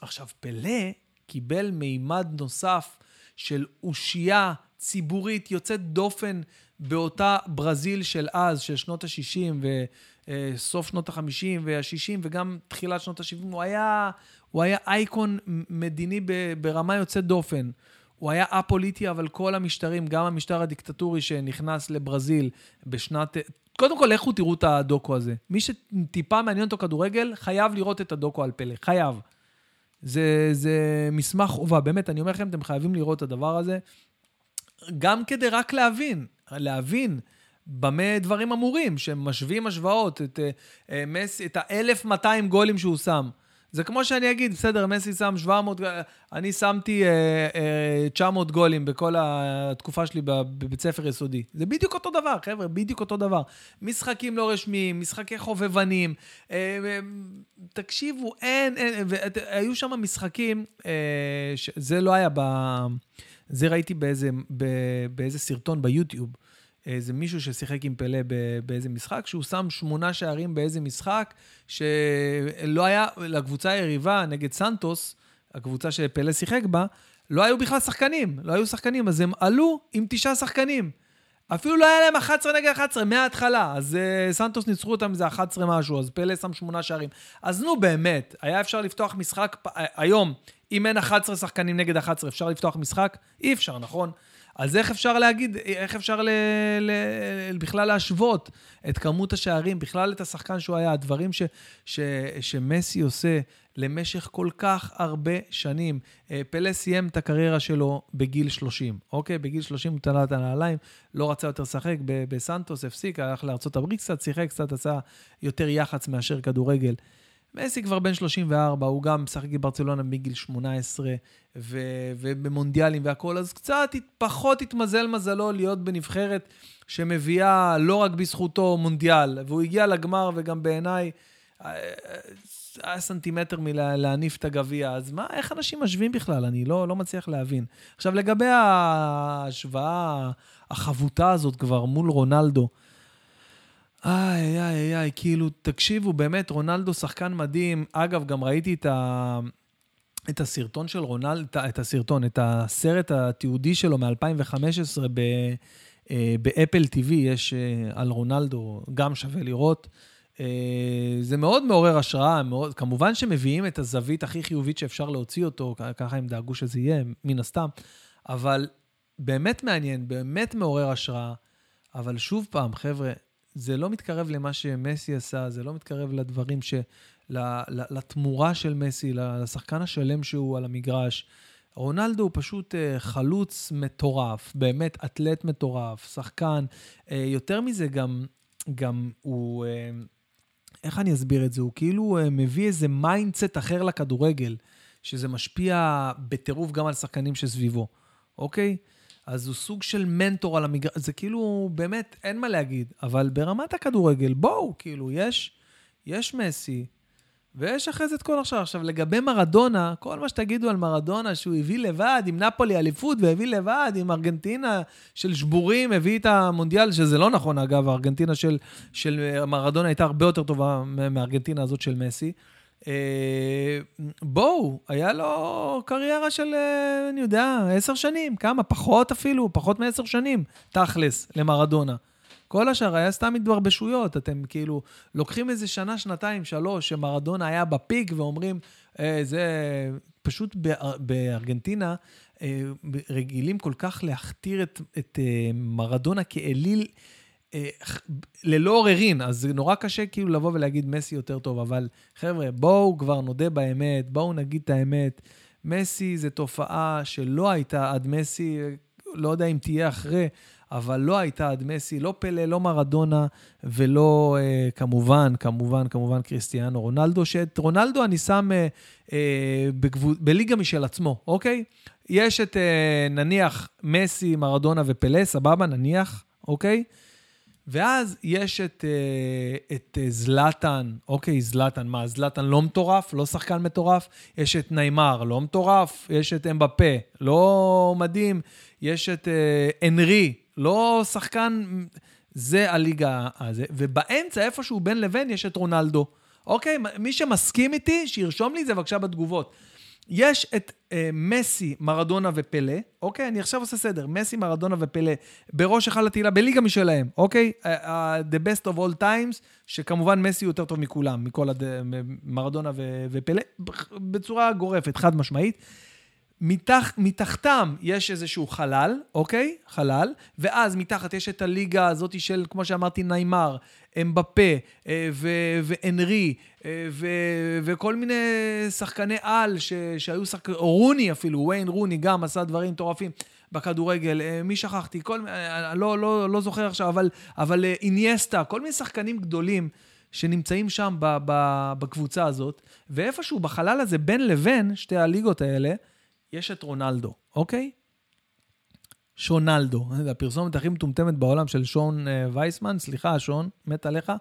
עכשיו, פלא קיבל מימד נוסף של אושייה ציבורית יוצאת דופן באותה ברזיל של אז, של שנות ה-60 וסוף שנות ה-50 וה-60 וגם תחילת שנות ה-70. הוא היה, הוא היה אייקון מדיני ברמה יוצאת דופן. הוא היה א-פוליטי, אבל כל המשטרים, גם המשטר הדיקטטורי שנכנס לברזיל בשנת... קודם כל, לכו תראו את הדוקו הזה. מי שטיפה מעניין אותו כדורגל, חייב לראות את הדוקו על פלא. חייב. זה, זה מסמך חובה, באמת, אני אומר לכם, אתם חייבים לראות את הדבר הזה, גם כדי רק להבין, להבין במה דברים אמורים, שמשווים השוואות, את, uh, מסי, את ה-1200 גולים שהוא שם. זה כמו שאני אגיד, בסדר, מסי שם 700, אני שמתי אה, אה, 900 גולים בכל התקופה שלי בבית ספר יסודי. זה בדיוק אותו דבר, חבר'ה, בדיוק אותו דבר. משחקים לא רשמיים, משחקי חובבנים. אה, אה, תקשיבו, אין, אין, והיו שם משחקים, אה, זה לא היה ב... זה ראיתי באיזה, באיזה סרטון ביוטיוב. איזה מישהו ששיחק עם פלא באיזה משחק, שהוא שם שמונה שערים באיזה משחק, שלא היה, לקבוצה היריבה נגד סנטוס, הקבוצה שפלא שיחק בה, לא היו בכלל שחקנים, לא היו שחקנים, אז הם עלו עם תשעה שחקנים. אפילו לא היה להם 11 נגד 11 מההתחלה, אז uh, סנטוס ניצחו אותם איזה 11 משהו, אז פלא שם שמונה שערים. אז נו, באמת, היה אפשר לפתוח משחק, היום, אם אין 11 שחקנים נגד 11, אפשר לפתוח משחק? אי אפשר, נכון? אז איך אפשר להגיד, איך אפשר ל, ל, בכלל להשוות את כמות השערים, בכלל את השחקן שהוא היה, הדברים ש, ש, שמסי עושה למשך כל כך הרבה שנים. אה, פלא סיים את הקריירה שלו בגיל 30, אוקיי? בגיל 30 הוא תלה את הנעליים, לא רצה יותר לשחק בסנטוס, הפסיק, הלך לארה"ב קצת, שיחק קצת, עשה יותר יח"צ מאשר כדורגל. מסי כבר בן 34, הוא גם משחק בברצלונה מגיל 18, ו, ובמונדיאלים והכול, אז קצת פחות התמזל מזלו להיות בנבחרת שמביאה לא רק בזכותו מונדיאל, והוא הגיע לגמר, וגם בעיניי אה, היה סנטימטר מלהניף את הגביע, אז מה, איך אנשים משווים בכלל? אני לא, לא מצליח להבין. עכשיו, לגבי ההשוואה החבוטה הזאת כבר מול רונלדו, איי, איי, איי, כאילו, תקשיבו, באמת, רונלדו שחקן מדהים. אגב, גם ראיתי את, ה... את הסרטון של רונלדו, את הסרטון, את הסרט התיעודי שלו מ-2015 ב... אה, באפל TV, יש אה, על רונלדו, גם שווה לראות. אה, זה מאוד מעורר השראה, מאוד, כמובן שמביאים את הזווית הכי חיובית שאפשר להוציא אותו, ככה הם דאגו שזה יהיה, מן הסתם, אבל באמת מעניין, באמת מעורר השראה. אבל שוב פעם, חבר'ה, זה לא מתקרב למה שמסי עשה, זה לא מתקרב לדברים ש... לתמורה של מסי, לשחקן השלם שהוא על המגרש. רונלדו הוא פשוט אה, חלוץ מטורף, באמת אתלט מטורף, שחקן. אה, יותר מזה, גם, גם הוא, אה, איך אני אסביר את זה? הוא כאילו מביא איזה mindset אחר לכדורגל, שזה משפיע בטירוף גם על שחקנים שסביבו, אוקיי? אז הוא סוג של מנטור על המגרש, זה כאילו, באמת, אין מה להגיד. אבל ברמת הכדורגל, בואו, כאילו, יש, יש מסי, ויש אחרי זה את כל השאר. עכשיו, לגבי מרדונה, כל מה שתגידו על מרדונה, שהוא הביא לבד עם נפולי אליפות, והביא לבד עם ארגנטינה של שבורים, הביא את המונדיאל, שזה לא נכון, אגב, הארגנטינה של, של מרדונה הייתה הרבה יותר טובה מארגנטינה הזאת של מסי. אה, בואו, היה לו קריירה של, אה, אני יודע, עשר שנים, כמה? פחות אפילו, פחות מעשר שנים, תכלס, למרדונה. כל השאר היה סתם התברבשויות. אתם כאילו לוקחים איזה שנה, שנתיים, שלוש, שמרדונה היה בפיק ואומרים, אה, זה פשוט בארגנטינה, אה, רגילים כל כך להכתיר את, את אה, מרדונה כאליל. אה, ללא עוררין, אז זה נורא קשה כאילו לבוא ולהגיד מסי יותר טוב, אבל חבר'ה, בואו כבר נודה באמת, בואו נגיד את האמת. מסי זה תופעה שלא הייתה עד מסי, לא יודע אם תהיה אחרי, אבל לא הייתה עד מסי, לא פלא, לא מרדונה, ולא אה, כמובן, כמובן, כמובן קריסטיאנו רונלדו, שאת רונלדו אני שם אה, אה, בגבול, בליגה משל עצמו, אוקיי? יש את אה, נניח מסי, מרדונה ופלא, סבבה, נניח, אוקיי? ואז יש את, אה, את אה, זלאטן, אוקיי, זלאטן, מה, זלאטן לא מטורף? לא שחקן מטורף? יש את ניימר, לא מטורף? יש את אמבפה, לא מדהים? יש את אה, אנרי, לא שחקן... זה הליגה הזה. ובאמצע, איפשהו בין לבין, יש את רונלדו. אוקיי? מי שמסכים איתי, שירשום לי את זה בבקשה בתגובות. יש את אה, מסי, מרדונה ופלא, אוקיי? אני עכשיו עושה סדר. מסי, מרדונה ופלא בראש אחד התהילה, בליגה משלהם, אוקיי? Uh, the best of all times, שכמובן מסי יותר טוב מכולם, מכל הד... מרדונה ו... ופלא, בצורה גורפת, חד משמעית. מתח, מתחתם יש איזשהו חלל, אוקיי? חלל, ואז מתחת יש את הליגה הזאת של, כמו שאמרתי, ניימר, אמבפה אה, ואנרי, אה, וכל מיני שחקני על ש, שהיו שחקנים, או רוני אפילו, ויין רוני גם עשה דברים מטורפים. בכדורגל, אה, מי שכחתי? כל, לא, לא, לא זוכר עכשיו, אבל, אבל אינייסטה, כל מיני שחקנים גדולים שנמצאים שם ב, ב, בקבוצה הזאת, ואיפשהו בחלל הזה, בין לבין שתי הליגות האלה, יש את רונלדו, אוקיי? שונלדו, הפרסומת הכי מטומטמת בעולם של שון אה, וייסמן, סליחה, שון, מת עליך,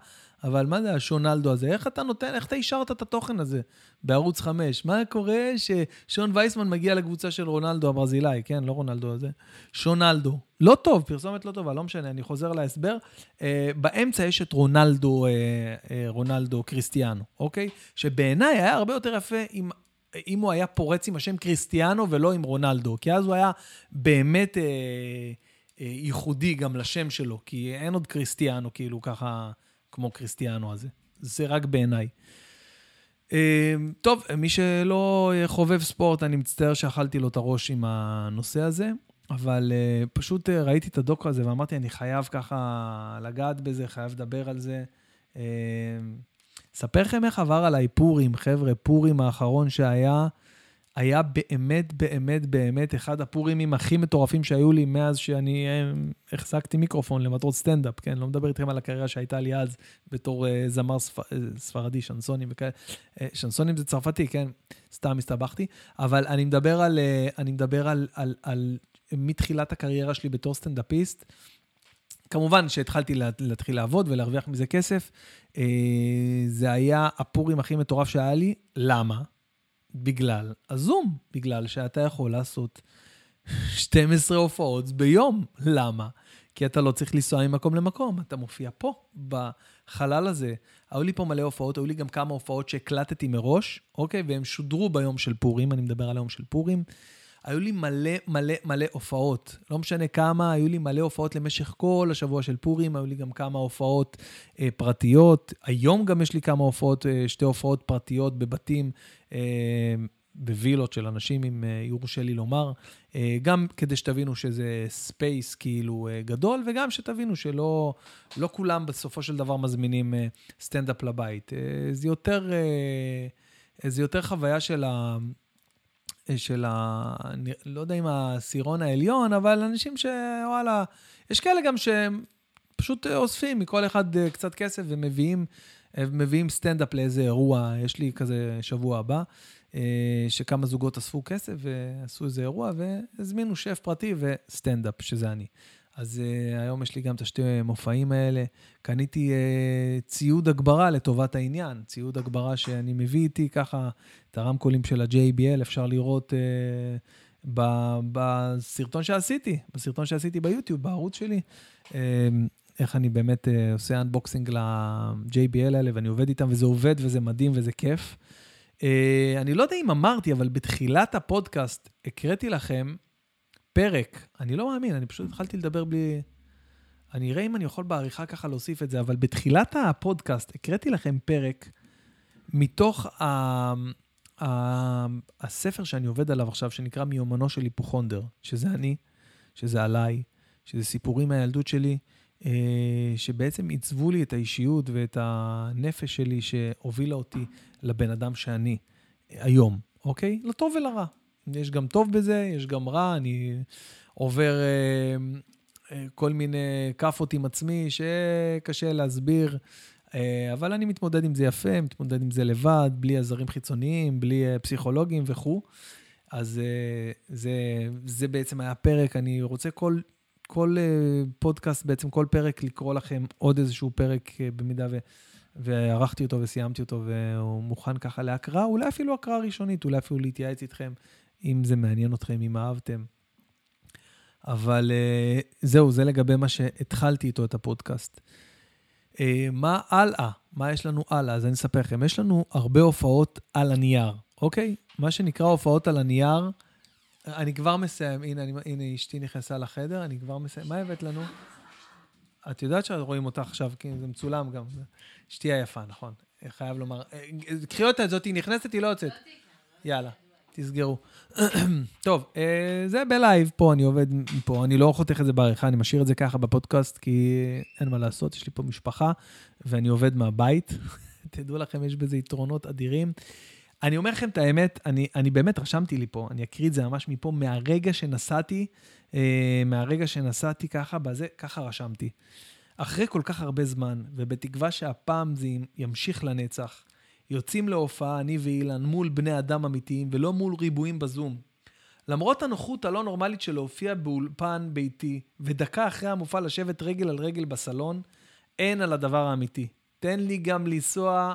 אבל מה זה השונלדו הזה? איך אתה נותן, איך אתה אישרת את התוכן הזה בערוץ 5? מה קורה ששון וייסמן מגיע לקבוצה של רונלדו הברזילאי, כן, לא רונלדו הזה, שונלדו. לא טוב, פרסומת לא טובה, לא משנה, אני חוזר להסבר. אה, באמצע יש את רונלדו, אה, רונלדו קריסטיאנו, אוקיי? שבעיניי היה הרבה יותר יפה אם אם הוא היה פורץ עם השם קריסטיאנו ולא עם רונלדו, כי אז הוא היה באמת אה, אה, ייחודי גם לשם שלו, כי אין עוד קריסטיאנו כאילו ככה כמו קריסטיאנו הזה. זה רק בעיניי. אה, טוב, מי שלא חובב ספורט, אני מצטער שאכלתי לו את הראש עם הנושא הזה, אבל אה, פשוט אה, ראיתי את הדוקו הזה ואמרתי, אני חייב ככה לגעת בזה, חייב לדבר על זה. אה, אספר לכם איך עבר עליי פורים, חבר'ה, פורים האחרון שהיה, היה באמת, באמת, באמת אחד הפורימים הכי מטורפים שהיו לי מאז שאני אה, החזקתי מיקרופון למטרות סטנדאפ, כן? לא מדבר איתכם על הקריירה שהייתה לי אז בתור uh, זמר ספ... אה, ספרדי, שנסונים וכאלה. Uh, שנסונים זה צרפתי, כן? סתם הסתבכתי. אבל אני מדבר על, uh, אני מדבר על, על, על, מתחילת הקריירה שלי בתור סטנדאפיסט. כמובן שהתחלתי להתחיל לעבוד ולהרוויח מזה כסף. אה, זה היה הפורים הכי מטורף שהיה לי. למה? בגלל הזום, בגלל שאתה יכול לעשות 12 הופעות ביום. למה? כי אתה לא צריך לנסוע ממקום למקום, אתה מופיע פה, בחלל הזה. היו לי פה מלא הופעות, היו לי גם כמה הופעות שהקלטתי מראש, אוקיי? והם שודרו ביום של פורים, אני מדבר על היום של פורים. היו לי מלא מלא מלא הופעות. לא משנה כמה, היו לי מלא הופעות למשך כל השבוע של פורים, היו לי גם כמה הופעות אה, פרטיות. היום גם יש לי כמה הופעות, אה, שתי הופעות פרטיות בבתים, אה, בווילות של אנשים, אם אה, יורשה לי לומר. אה, גם כדי שתבינו שזה space כאילו אה, גדול, וגם שתבינו שלא לא כולם בסופו של דבר מזמינים אה, סטנדאפ לבית. אה, זה יותר... אה, זה יותר חוויה של ה... של ה... לא יודע אם העשירון העליון, אבל אנשים שוואלה, יש כאלה גם שהם פשוט אוספים מכל אחד אה, קצת כסף ומביאים מביאים סטנדאפ לאיזה אירוע, יש לי כזה שבוע הבא, אה, שכמה זוגות אספו כסף ועשו איזה אירוע והזמינו שף פרטי וסטנדאפ, שזה אני. אז uh, היום יש לי גם את השתי מופעים האלה. קניתי uh, ציוד הגברה לטובת העניין, ציוד הגברה שאני מביא איתי ככה, את הרמקולים של ה-JBL, אפשר לראות uh, ב- בסרטון שעשיתי, בסרטון שעשיתי ביוטיוב, בערוץ שלי. Uh, איך אני באמת uh, עושה אנבוקסינג ל-JBL האלה, ואני עובד איתם, וזה עובד, וזה מדהים, וזה כיף. Uh, אני לא יודע אם אמרתי, אבל בתחילת הפודקאסט הקראתי לכם פרק, אני לא מאמין, אני פשוט התחלתי לדבר בלי... אני אראה אם אני יכול בעריכה ככה להוסיף את זה, אבל בתחילת הפודקאסט הקראתי לכם פרק מתוך ה... ה... הספר שאני עובד עליו עכשיו, שנקרא מיומנו של היפוכונדר, שזה אני, שזה עליי, שזה סיפורים מהילדות שלי, אה, שבעצם עיצבו לי את האישיות ואת הנפש שלי שהובילה אותי לבן אדם שאני היום, אוקיי? לטוב ולרע. יש גם טוב בזה, יש גם רע, אני עובר אה, אה, כל מיני כאפות עם עצמי שקשה להסביר, אה, אבל אני מתמודד עם זה יפה, מתמודד עם זה לבד, בלי עזרים חיצוניים, בלי אה, פסיכולוגים וכו'. אז אה, זה, זה בעצם היה פרק, אני רוצה כל, כל uh, פודקאסט, בעצם כל פרק, לקרוא לכם עוד איזשהו פרק, uh, במידה ו... וערכתי אותו וסיימתי אותו, והוא מוכן ככה להקראה, אולי אפילו הקראה ראשונית, אולי אפילו להתייעץ איתכם, אם זה מעניין אתכם, אם אהבתם. אבל uh, זהו, זה לגבי מה שהתחלתי איתו את הפודקאסט. Uh, מה הלאה? מה יש לנו הלאה? אז אני אספר לכם. יש לנו הרבה הופעות על הנייר, אוקיי? מה שנקרא הופעות על הנייר, אני כבר מסיים. הנה, אני, הנה אשתי נכנסה לחדר, אני כבר מסיים. מה הבאת לנו? את יודעת שרואים אותך עכשיו, כי זה מצולם גם. אשתי היפה, נכון. חייב לומר. אה, קחי אותה, זאת היא נכנסת, היא לא יוצאת. יאללה. תסגרו. טוב, אה, זה בלייב פה, אני עובד פה, אני לא חותך את זה בעריכה, אני משאיר את זה ככה בפודקאסט, כי אין מה לעשות, יש לי פה משפחה, ואני עובד מהבית. תדעו לכם, יש בזה יתרונות אדירים. אני אומר לכם את האמת, אני, אני באמת רשמתי לי פה, אני אקריא את זה ממש מפה, מהרגע שנסעתי, אה, מהרגע שנסעתי ככה, בזה, ככה רשמתי. אחרי כל כך הרבה זמן, ובתקווה שהפעם זה ימשיך לנצח, יוצאים להופעה, אני ואילן, מול בני אדם אמיתיים, ולא מול ריבועים בזום. למרות הנוחות הלא נורמלית של להופיע באולפן ביתי, ודקה אחרי המופע לשבת רגל על רגל בסלון, אין על הדבר האמיתי. תן לי גם לנסוע,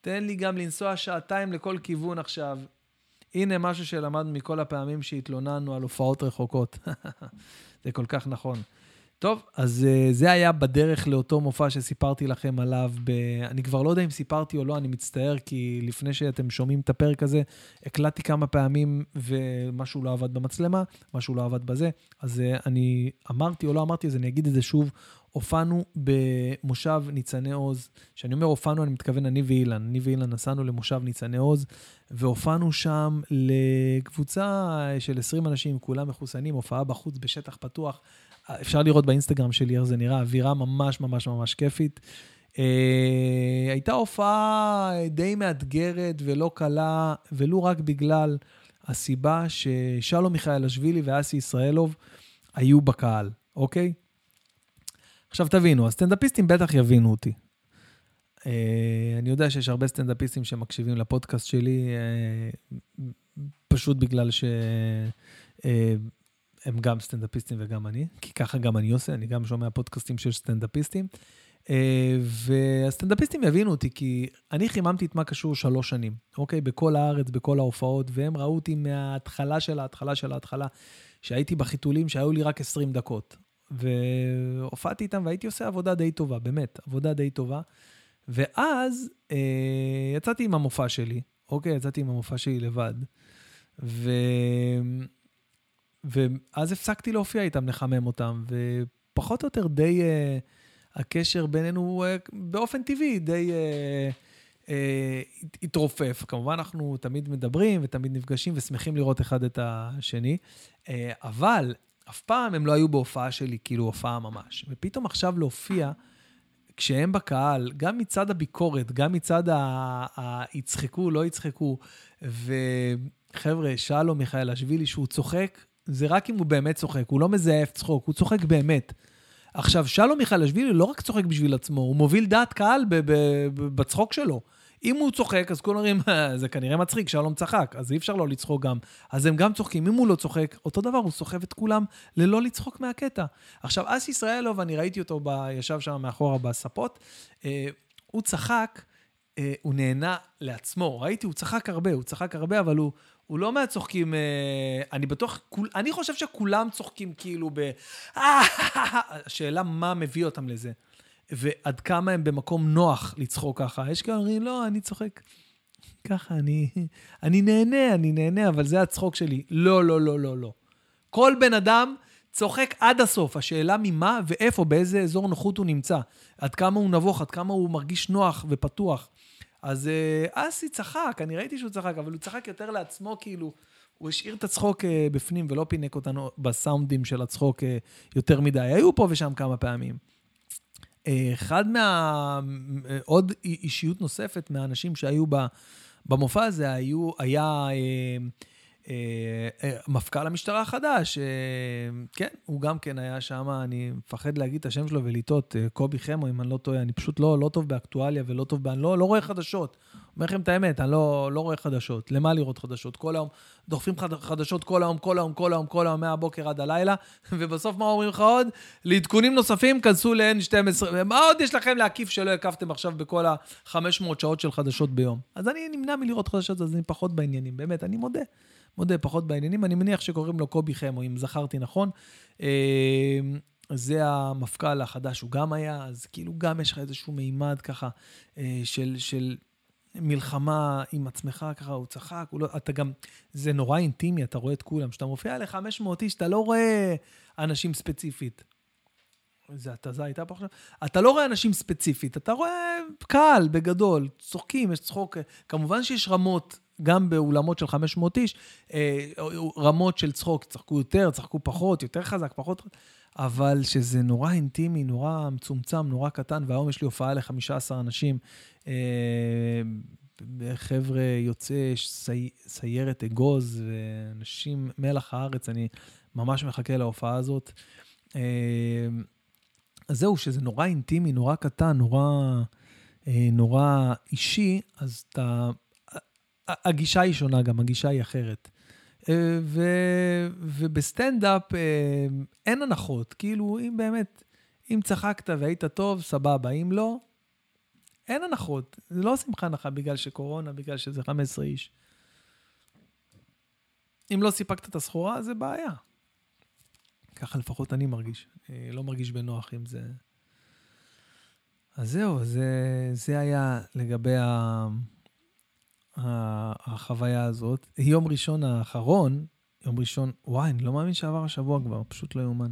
תן לי גם לנסוע שעתיים לכל כיוון עכשיו. הנה משהו שלמדנו מכל הפעמים שהתלוננו על הופעות רחוקות. זה כל כך נכון. טוב, אז uh, זה היה בדרך לאותו מופע שסיפרתי לכם עליו. ב... אני כבר לא יודע אם סיפרתי או לא, אני מצטער, כי לפני שאתם שומעים את הפרק הזה, הקלטתי כמה פעמים ומשהו לא עבד במצלמה, משהו לא עבד בזה. אז uh, אני אמרתי או לא אמרתי, אז אני אגיד את זה שוב. הופענו במושב ניצני עוז. כשאני אומר הופענו, אני מתכוון אני ואילן. אני ואילן נסענו למושב ניצני עוז, והופענו שם לקבוצה של 20 אנשים, כולם מחוסנים, הופעה בחוץ בשטח פתוח. אפשר לראות באינסטגרם שלי איך זה נראה, אווירה ממש ממש ממש כיפית. אה, הייתה הופעה די מאתגרת ולא קלה, ולו רק בגלל הסיבה ששלום מיכאלשווילי ואסי ישראלוב היו בקהל, אוקיי? עכשיו תבינו, הסטנדאפיסטים בטח יבינו אותי. אה, אני יודע שיש הרבה סטנדאפיסטים שמקשיבים לפודקאסט שלי, אה, פשוט בגלל ש... אה, הם גם סטנדאפיסטים וגם אני, כי ככה גם אני עושה, אני גם שומע פודקאסטים של סטנדאפיסטים. אה, והסטנדאפיסטים יבינו אותי, כי אני חיממתי את מה קשור שלוש שנים, אוקיי? בכל הארץ, בכל ההופעות, והם ראו אותי מההתחלה של ההתחלה של ההתחלה, שהייתי בחיתולים שהיו לי רק 20 דקות. והופעתי איתם והייתי עושה עבודה די טובה, באמת, עבודה די טובה. ואז אה, יצאתי עם המופע שלי, אוקיי? יצאתי עם המופע שלי לבד. ו... ואז הפסקתי להופיע איתם, לחמם אותם, ופחות או יותר די uh, הקשר בינינו uh, באופן טבעי די uh, uh, התרופף. כמובן, אנחנו תמיד מדברים ותמיד נפגשים ושמחים לראות אחד את השני, uh, אבל אף פעם הם לא היו בהופעה שלי, כאילו הופעה ממש. ופתאום עכשיו להופיע, כשהם בקהל, גם מצד הביקורת, גם מצד ה... יצחקו, לא יצחקו, וחבר'ה, שלום מיכאל אשווילי, שהוא צוחק, זה רק אם הוא באמת צוחק, הוא לא מזייף צחוק, הוא צוחק באמת. עכשיו, שלום מיכאלשווילי לא רק צוחק בשביל עצמו, הוא מוביל דעת קהל בצחוק שלו. אם הוא צוחק, אז כולם אומרים, אה, זה כנראה מצחיק, שלום צחק, אז אי אפשר לא לצחוק גם. אז הם גם צוחקים. אם הוא לא צוחק, אותו דבר, הוא סוחב את כולם ללא לצחוק מהקטע. עכשיו, אס ישראלוב, אני ראיתי אותו, ב... ישב שם מאחורה בספות, אה, הוא צחק, אה, הוא נהנה לעצמו. ראיתי, הוא צחק הרבה, הוא צחק הרבה, אבל הוא, הוא לא מהצוחקים, אה, אני בטוח, אני חושב שכולם צוחקים כאילו ב... השאלה מה מביא אותם לזה, ועד כמה הם במקום נוח לצחוק ככה. יש כאלה אומרים, לא, אני צוחק ככה, אני, אני נהנה, אני נהנה, אבל זה הצחוק שלי. לא, לא, לא, לא, לא. כל בן אדם צוחק עד הסוף. השאלה ממה ואיפה, באיזה אזור נוחות הוא נמצא. עד כמה הוא נבוך, עד כמה הוא מרגיש נוח ופתוח. אז אה, אסי צחק, אני ראיתי שהוא צחק, אבל הוא צחק יותר לעצמו, כאילו, הוא השאיר את הצחוק אה, בפנים ולא פינק אותנו בסאונדים של הצחוק אה, יותר מדי. היו פה ושם כמה פעמים. אחד מה... עוד אישיות נוספת מהאנשים שהיו במופע הזה היו, היה... אה, אה, מפכ"ל המשטרה החדש, אה, כן, הוא גם כן היה שם, אני מפחד להגיד את השם שלו ולטעות, קובי חמו, אם אני לא טועה, אני פשוט לא, לא טוב באקטואליה ולא טוב, אני לא, לא רואה חדשות. אומר לכם את האמת, אני לא, לא רואה חדשות. למה לראות חדשות? כל היום דוחפים חדשות כל היום, כל היום, כל היום, כל היום, מהבוקר עד הלילה, ובסוף מה אומרים לך עוד? לעדכונים נוספים, כנסו ל-N12. מה עוד יש לכם להקיף שלא הקפתם עכשיו בכל ה-500 שעות של חדשות ביום? אז אני נמנע מלראות חדשות, אז אני פחות בעניינים, באמת, אני מודה. מודה, פחות בעניינים. אני מניח שקוראים לו קובי חמו, אם זכרתי נכון. אה, זה המפכ"ל החדש, הוא גם היה, אז כאילו גם יש לך איזשהו מימד ככה אה, של, של מלחמה עם עצמך, ככה הוא צחק, הוא לא, אתה גם, זה נורא אינטימי, אתה רואה את כולם. כשאתה מופיע ל-500 איש, אתה לא רואה אנשים ספציפית. איזה התזה הייתה פה עכשיו? אתה לא רואה אנשים ספציפית, אתה רואה קהל בגדול, צוחקים, יש צחוק. כמובן שיש רמות, גם באולמות של 500 איש, אה, רמות של צחוק, צחקו יותר, צחקו פחות, יותר חזק, פחות. אבל שזה נורא אינטימי, נורא מצומצם, נורא קטן, והיום יש לי הופעה ל-15 אנשים. אה, חבר'ה יוצאי סי, סיירת אגוז, ואנשים מלח הארץ, אני ממש מחכה להופעה הזאת. אה, אז זהו, שזה נורא אינטימי, נורא קטן, נורא, נורא אישי, אז אתה... הגישה היא שונה גם, הגישה היא אחרת. אה, ו, ובסטנדאפ אה, אין הנחות. כאילו, אם באמת, אם צחקת והיית טוב, סבבה. אם לא, אין הנחות. זה לא עושים לך הנחה בגלל שקורונה, בגלל שזה 15 איש. אם לא סיפקת את הסחורה, זה בעיה. ככה לפחות אני מרגיש. אני לא מרגיש בנוח עם זה. אז זהו, זה, זה היה לגבי ה... החוויה הזאת. יום ראשון האחרון, יום ראשון, וואי, אני לא מאמין שעבר השבוע כבר, פשוט לא יאומן.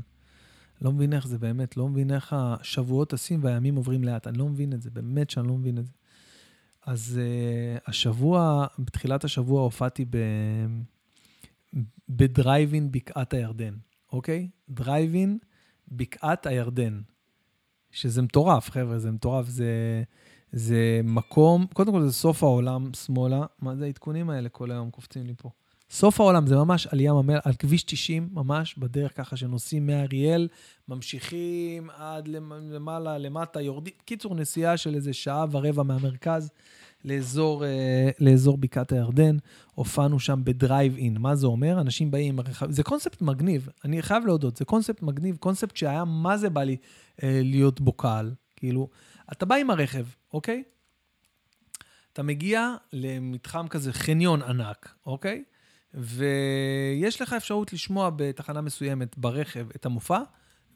לא מבין איך זה באמת, לא מבין איך השבועות טסים והימים עוברים לאט, אני לא מבין את זה, באמת שאני לא מבין את זה. אז אה, השבוע, בתחילת השבוע הופעתי ב... בדרייבין בקעת הירדן, אוקיי? דרייבין בקעת הירדן. שזה מטורף, חבר'ה, זה מטורף. זה... זה מקום, קודם כל זה סוף העולם שמאלה. מה זה העדכונים האלה כל היום קופצים לי פה? סוף העולם, זה ממש על ים המלח, על כביש 90, ממש בדרך ככה שנוסעים מאריאל, ממשיכים עד למעלה, למטה, יורדים. קיצור, נסיעה של איזה שעה ורבע מהמרכז לאזור, אה, לאזור בקעת הירדן. הופענו שם בדרייב אין. מה זה אומר? אנשים באים עם הרכב... זה קונספט מגניב, אני חייב להודות, זה קונספט מגניב, קונספט שהיה, מה זה בא לי אה, להיות בו קהל. כאילו, אתה בא עם הרכב, אוקיי? אתה מגיע למתחם כזה, חניון ענק, אוקיי? ויש לך אפשרות לשמוע בתחנה מסוימת ברכב את המופע,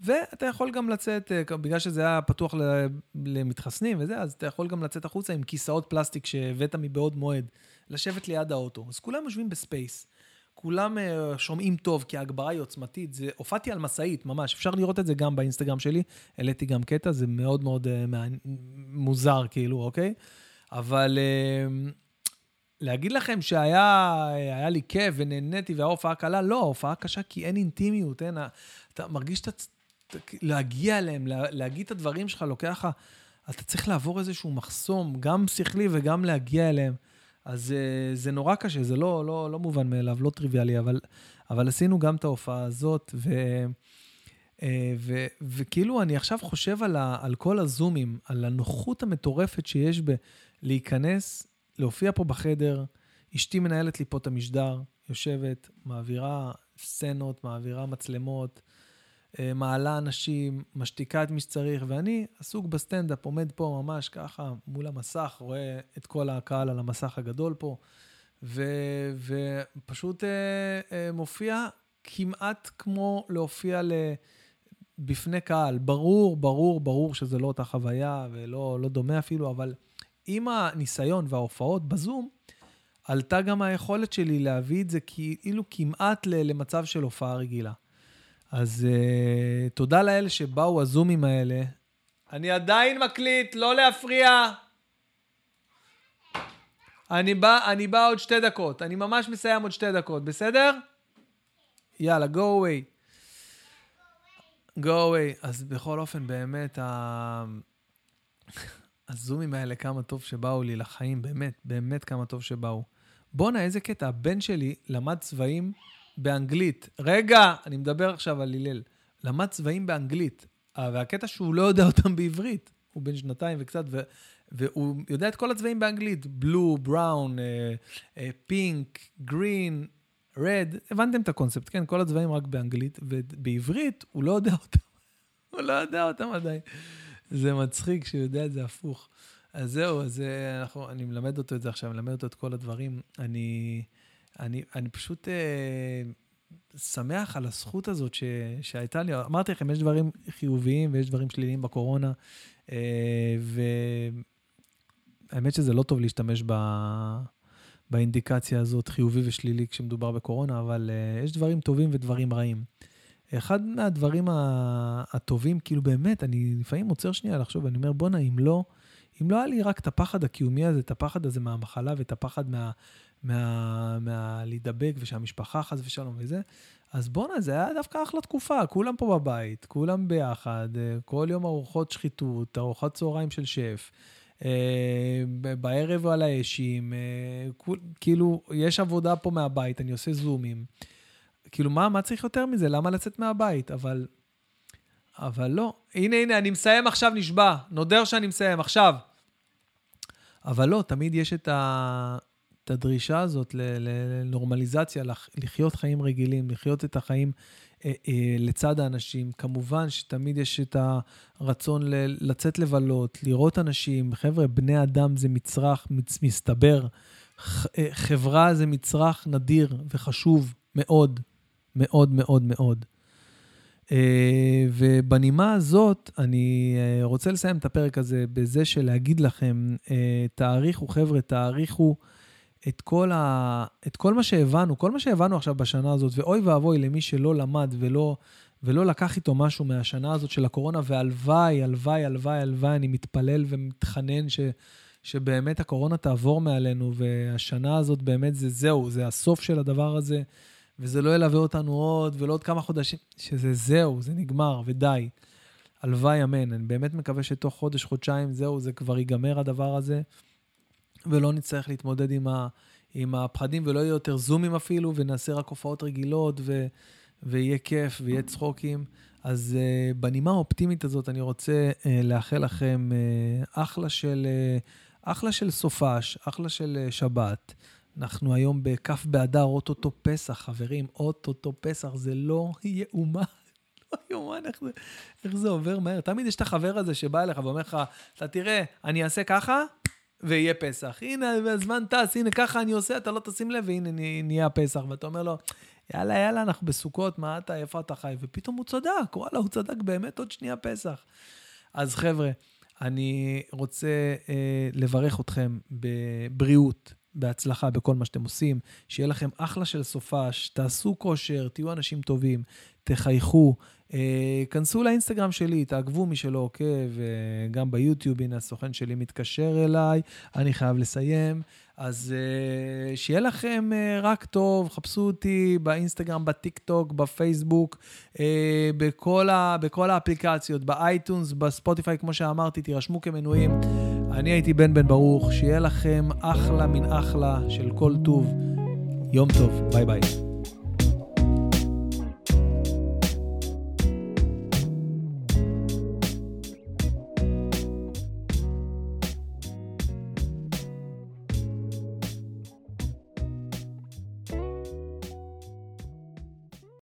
ואתה יכול גם לצאת, אה, בגלל שזה היה פתוח למתחסנים וזה, אז אתה יכול גם לצאת החוצה עם כיסאות פלסטיק שהבאת מבעוד מועד, לשבת ליד האוטו. אז כולם יושבים ב space. כולם אה, שומעים טוב, כי ההגברה היא עוצמתית. זה, הופעתי על משאית, ממש, אפשר לראות את זה גם באינסטגרם שלי, העליתי גם קטע, זה מאוד מאוד uh, מוזר, כאילו, אוקיי? אבל uh, להגיד לכם שהיה לי כיף ונהניתי וההופעה קלה, לא, ההופעה קשה כי אין אינטימיות, אין... אתה מרגיש שאתה... להגיע אליהם, לה, להגיד את הדברים שלך, לוקח לך... אתה צריך לעבור איזשהו מחסום, גם שכלי וגם להגיע אליהם. אז uh, זה נורא קשה, זה לא, לא, לא מובן מאליו, לא טריוויאלי, אבל, אבל עשינו גם את ההופעה הזאת, ו, uh, ו, וכאילו אני עכשיו חושב על, ה, על כל הזומים, על הנוחות המטורפת שיש בלהיכנס, להופיע פה בחדר, אשתי מנהלת לי פה את המשדר, יושבת, מעבירה סצנות, מעבירה מצלמות, אה, מעלה אנשים, משתיקה את מי שצריך, ואני עסוק בסטנדאפ, עומד פה ממש ככה מול המסך, רואה את כל הקהל על המסך הגדול פה, ו, ופשוט אה, אה, מופיע כמעט כמו להופיע ל... בפני קהל. ברור, ברור, ברור שזה לא אותה חוויה ולא לא דומה אפילו, אבל עם הניסיון וההופעות בזום, עלתה גם היכולת שלי להביא את זה כאילו כמעט למצב של הופעה רגילה. אז uh, תודה לאלה שבאו, הזומים האלה. אני עדיין מקליט, לא להפריע. אני בא, אני בא עוד שתי דקות. אני ממש מסיים עוד שתי דקות, בסדר? יאללה, go away. go away. אז בכל אופן, באמת, ה... הזומים האלה, כמה טוב שבאו לי לחיים, באמת, באמת כמה טוב שבאו. בואנה, איזה קטע, הבן שלי למד צבעים באנגלית. רגע, אני מדבר עכשיו על הלל. למד צבעים באנגלית, אה, והקטע שהוא לא יודע אותם בעברית. הוא בן שנתיים וקצת, ו, והוא יודע את כל הצבעים באנגלית, בלו, בראון, פינק, גרין, רד, הבנתם את הקונספט, כן? כל הצבעים רק באנגלית, ובעברית הוא לא יודע אותם. הוא לא יודע אותם עדיין. זה מצחיק שהוא יודע את זה הפוך. אז זהו, אז אה, אנחנו, אני מלמד אותו את זה עכשיו, מלמד אותו את כל הדברים. אני, אני, אני פשוט אה, שמח על הזכות הזאת ש, שהייתה לי. אמרתי לכם, יש דברים חיוביים ויש דברים שליליים בקורונה, אה, והאמת שזה לא טוב להשתמש ב... באינדיקציה הזאת, חיובי ושלילי, כשמדובר בקורונה, אבל uh, יש דברים טובים ודברים רעים. אחד מהדברים הטובים, כאילו באמת, אני לפעמים עוצר שנייה לחשוב, אני אומר, בואנה, אם לא, אם לא היה לי רק את הפחד הקיומי הזה, את הפחד הזה מהמחלה ואת הפחד מה, מה, מה ושהמשפחה חס ושלום וזה, אז בואנה, זה היה דווקא אחלה תקופה, כולם פה בבית, כולם ביחד, אה, כל יום ארוחות שחיתות, ארוחת צהריים של שף. אה, בערב על האשים, אה, כאילו, יש עבודה פה מהבית, אני עושה זומים. כאילו, מה, מה צריך יותר מזה? למה לצאת מהבית? אבל, אבל לא. הנה, הנה, אני מסיים עכשיו, נשבע. נודר שאני מסיים, עכשיו. אבל לא, תמיד יש את, ה, את הדרישה הזאת לנורמליזציה, לחיות חיים רגילים, לחיות את החיים אה, אה, לצד האנשים. כמובן שתמיד יש את הרצון לצאת לבלות, לראות אנשים. חבר'ה, בני אדם זה מצרך, מצ- מסתבר. אה, חברה זה מצרך נדיר וחשוב מאוד, מאוד מאוד מאוד. ובנימה הזאת, אני רוצה לסיים את הפרק הזה בזה של להגיד לכם, תאריכו, חבר'ה, תאריכו. את כל, ה... את כל מה שהבנו, כל מה שהבנו עכשיו בשנה הזאת, ואוי ואבוי למי שלא למד ולא, ולא לקח איתו משהו מהשנה הזאת של הקורונה, והלוואי, הלוואי, הלוואי, הלוואי, אני מתפלל ומתחנן ש... שבאמת הקורונה תעבור מעלינו, והשנה הזאת באמת זה זהו, זה הסוף של הדבר הזה, וזה לא ילווה אותנו עוד ולא עוד כמה חודשים, שזה זהו, זה נגמר ודי. הלוואי, אמן. אני באמת מקווה שתוך חודש, חודשיים, זהו, זה כבר ייגמר הדבר הזה. ולא נצטרך להתמודד עם, ה, עם הפחדים, ולא יהיו יותר זומים אפילו, ונעשה רק הופעות רגילות, ו, ויהיה כיף, ויהיה צחוקים. אז uh, בנימה האופטימית הזאת, אני רוצה uh, לאחל לכם uh, אחלה של, uh, אחלה של סופש, אחלה של uh, שבת. אנחנו היום בכ' באדר, אוטוטו פסח, חברים, אוטוטו פסח, זה לא יאומן. לא יאומן איך זה, איך זה עובר מהר. תמיד יש את החבר הזה שבא אליך ואומר לך, אתה תראה, אני אעשה ככה, ויהיה פסח. הנה, הזמן טס, הנה, ככה אני עושה, אתה לא תשים לב, והנה נהיה הפסח. ואתה אומר לו, יאללה, יאללה, אנחנו בסוכות, מה אתה, איפה אתה חי? ופתאום הוא צדק, וואלה, הוא צדק באמת, עוד שנייה פסח. אז חבר'ה, אני רוצה אה, לברך אתכם בבריאות, בהצלחה בכל מה שאתם עושים, שיהיה לכם אחלה של סופש, תעשו כושר, תהיו אנשים טובים, תחייכו, אה, כנסו לאינסטגרם שלי, תעקבו מי שלא עוקב, אה, גם ביוטיוב, הנה הסוכן שלי מתקשר אליי, אני חייב לסיים. אז אה, שיהיה לכם אה, רק טוב, חפשו אותי באינסטגרם, בטיק טוק, בפייסבוק, אה, בכל, ה, בכל האפליקציות, ב iTunes, ב Spotify, כמו שאמרתי, תירשמו כמנויים. אני הייתי בן בן ברוך, שיהיה לכם אחלה מן אחלה של כל טוב. יום טוב, ביי ביי.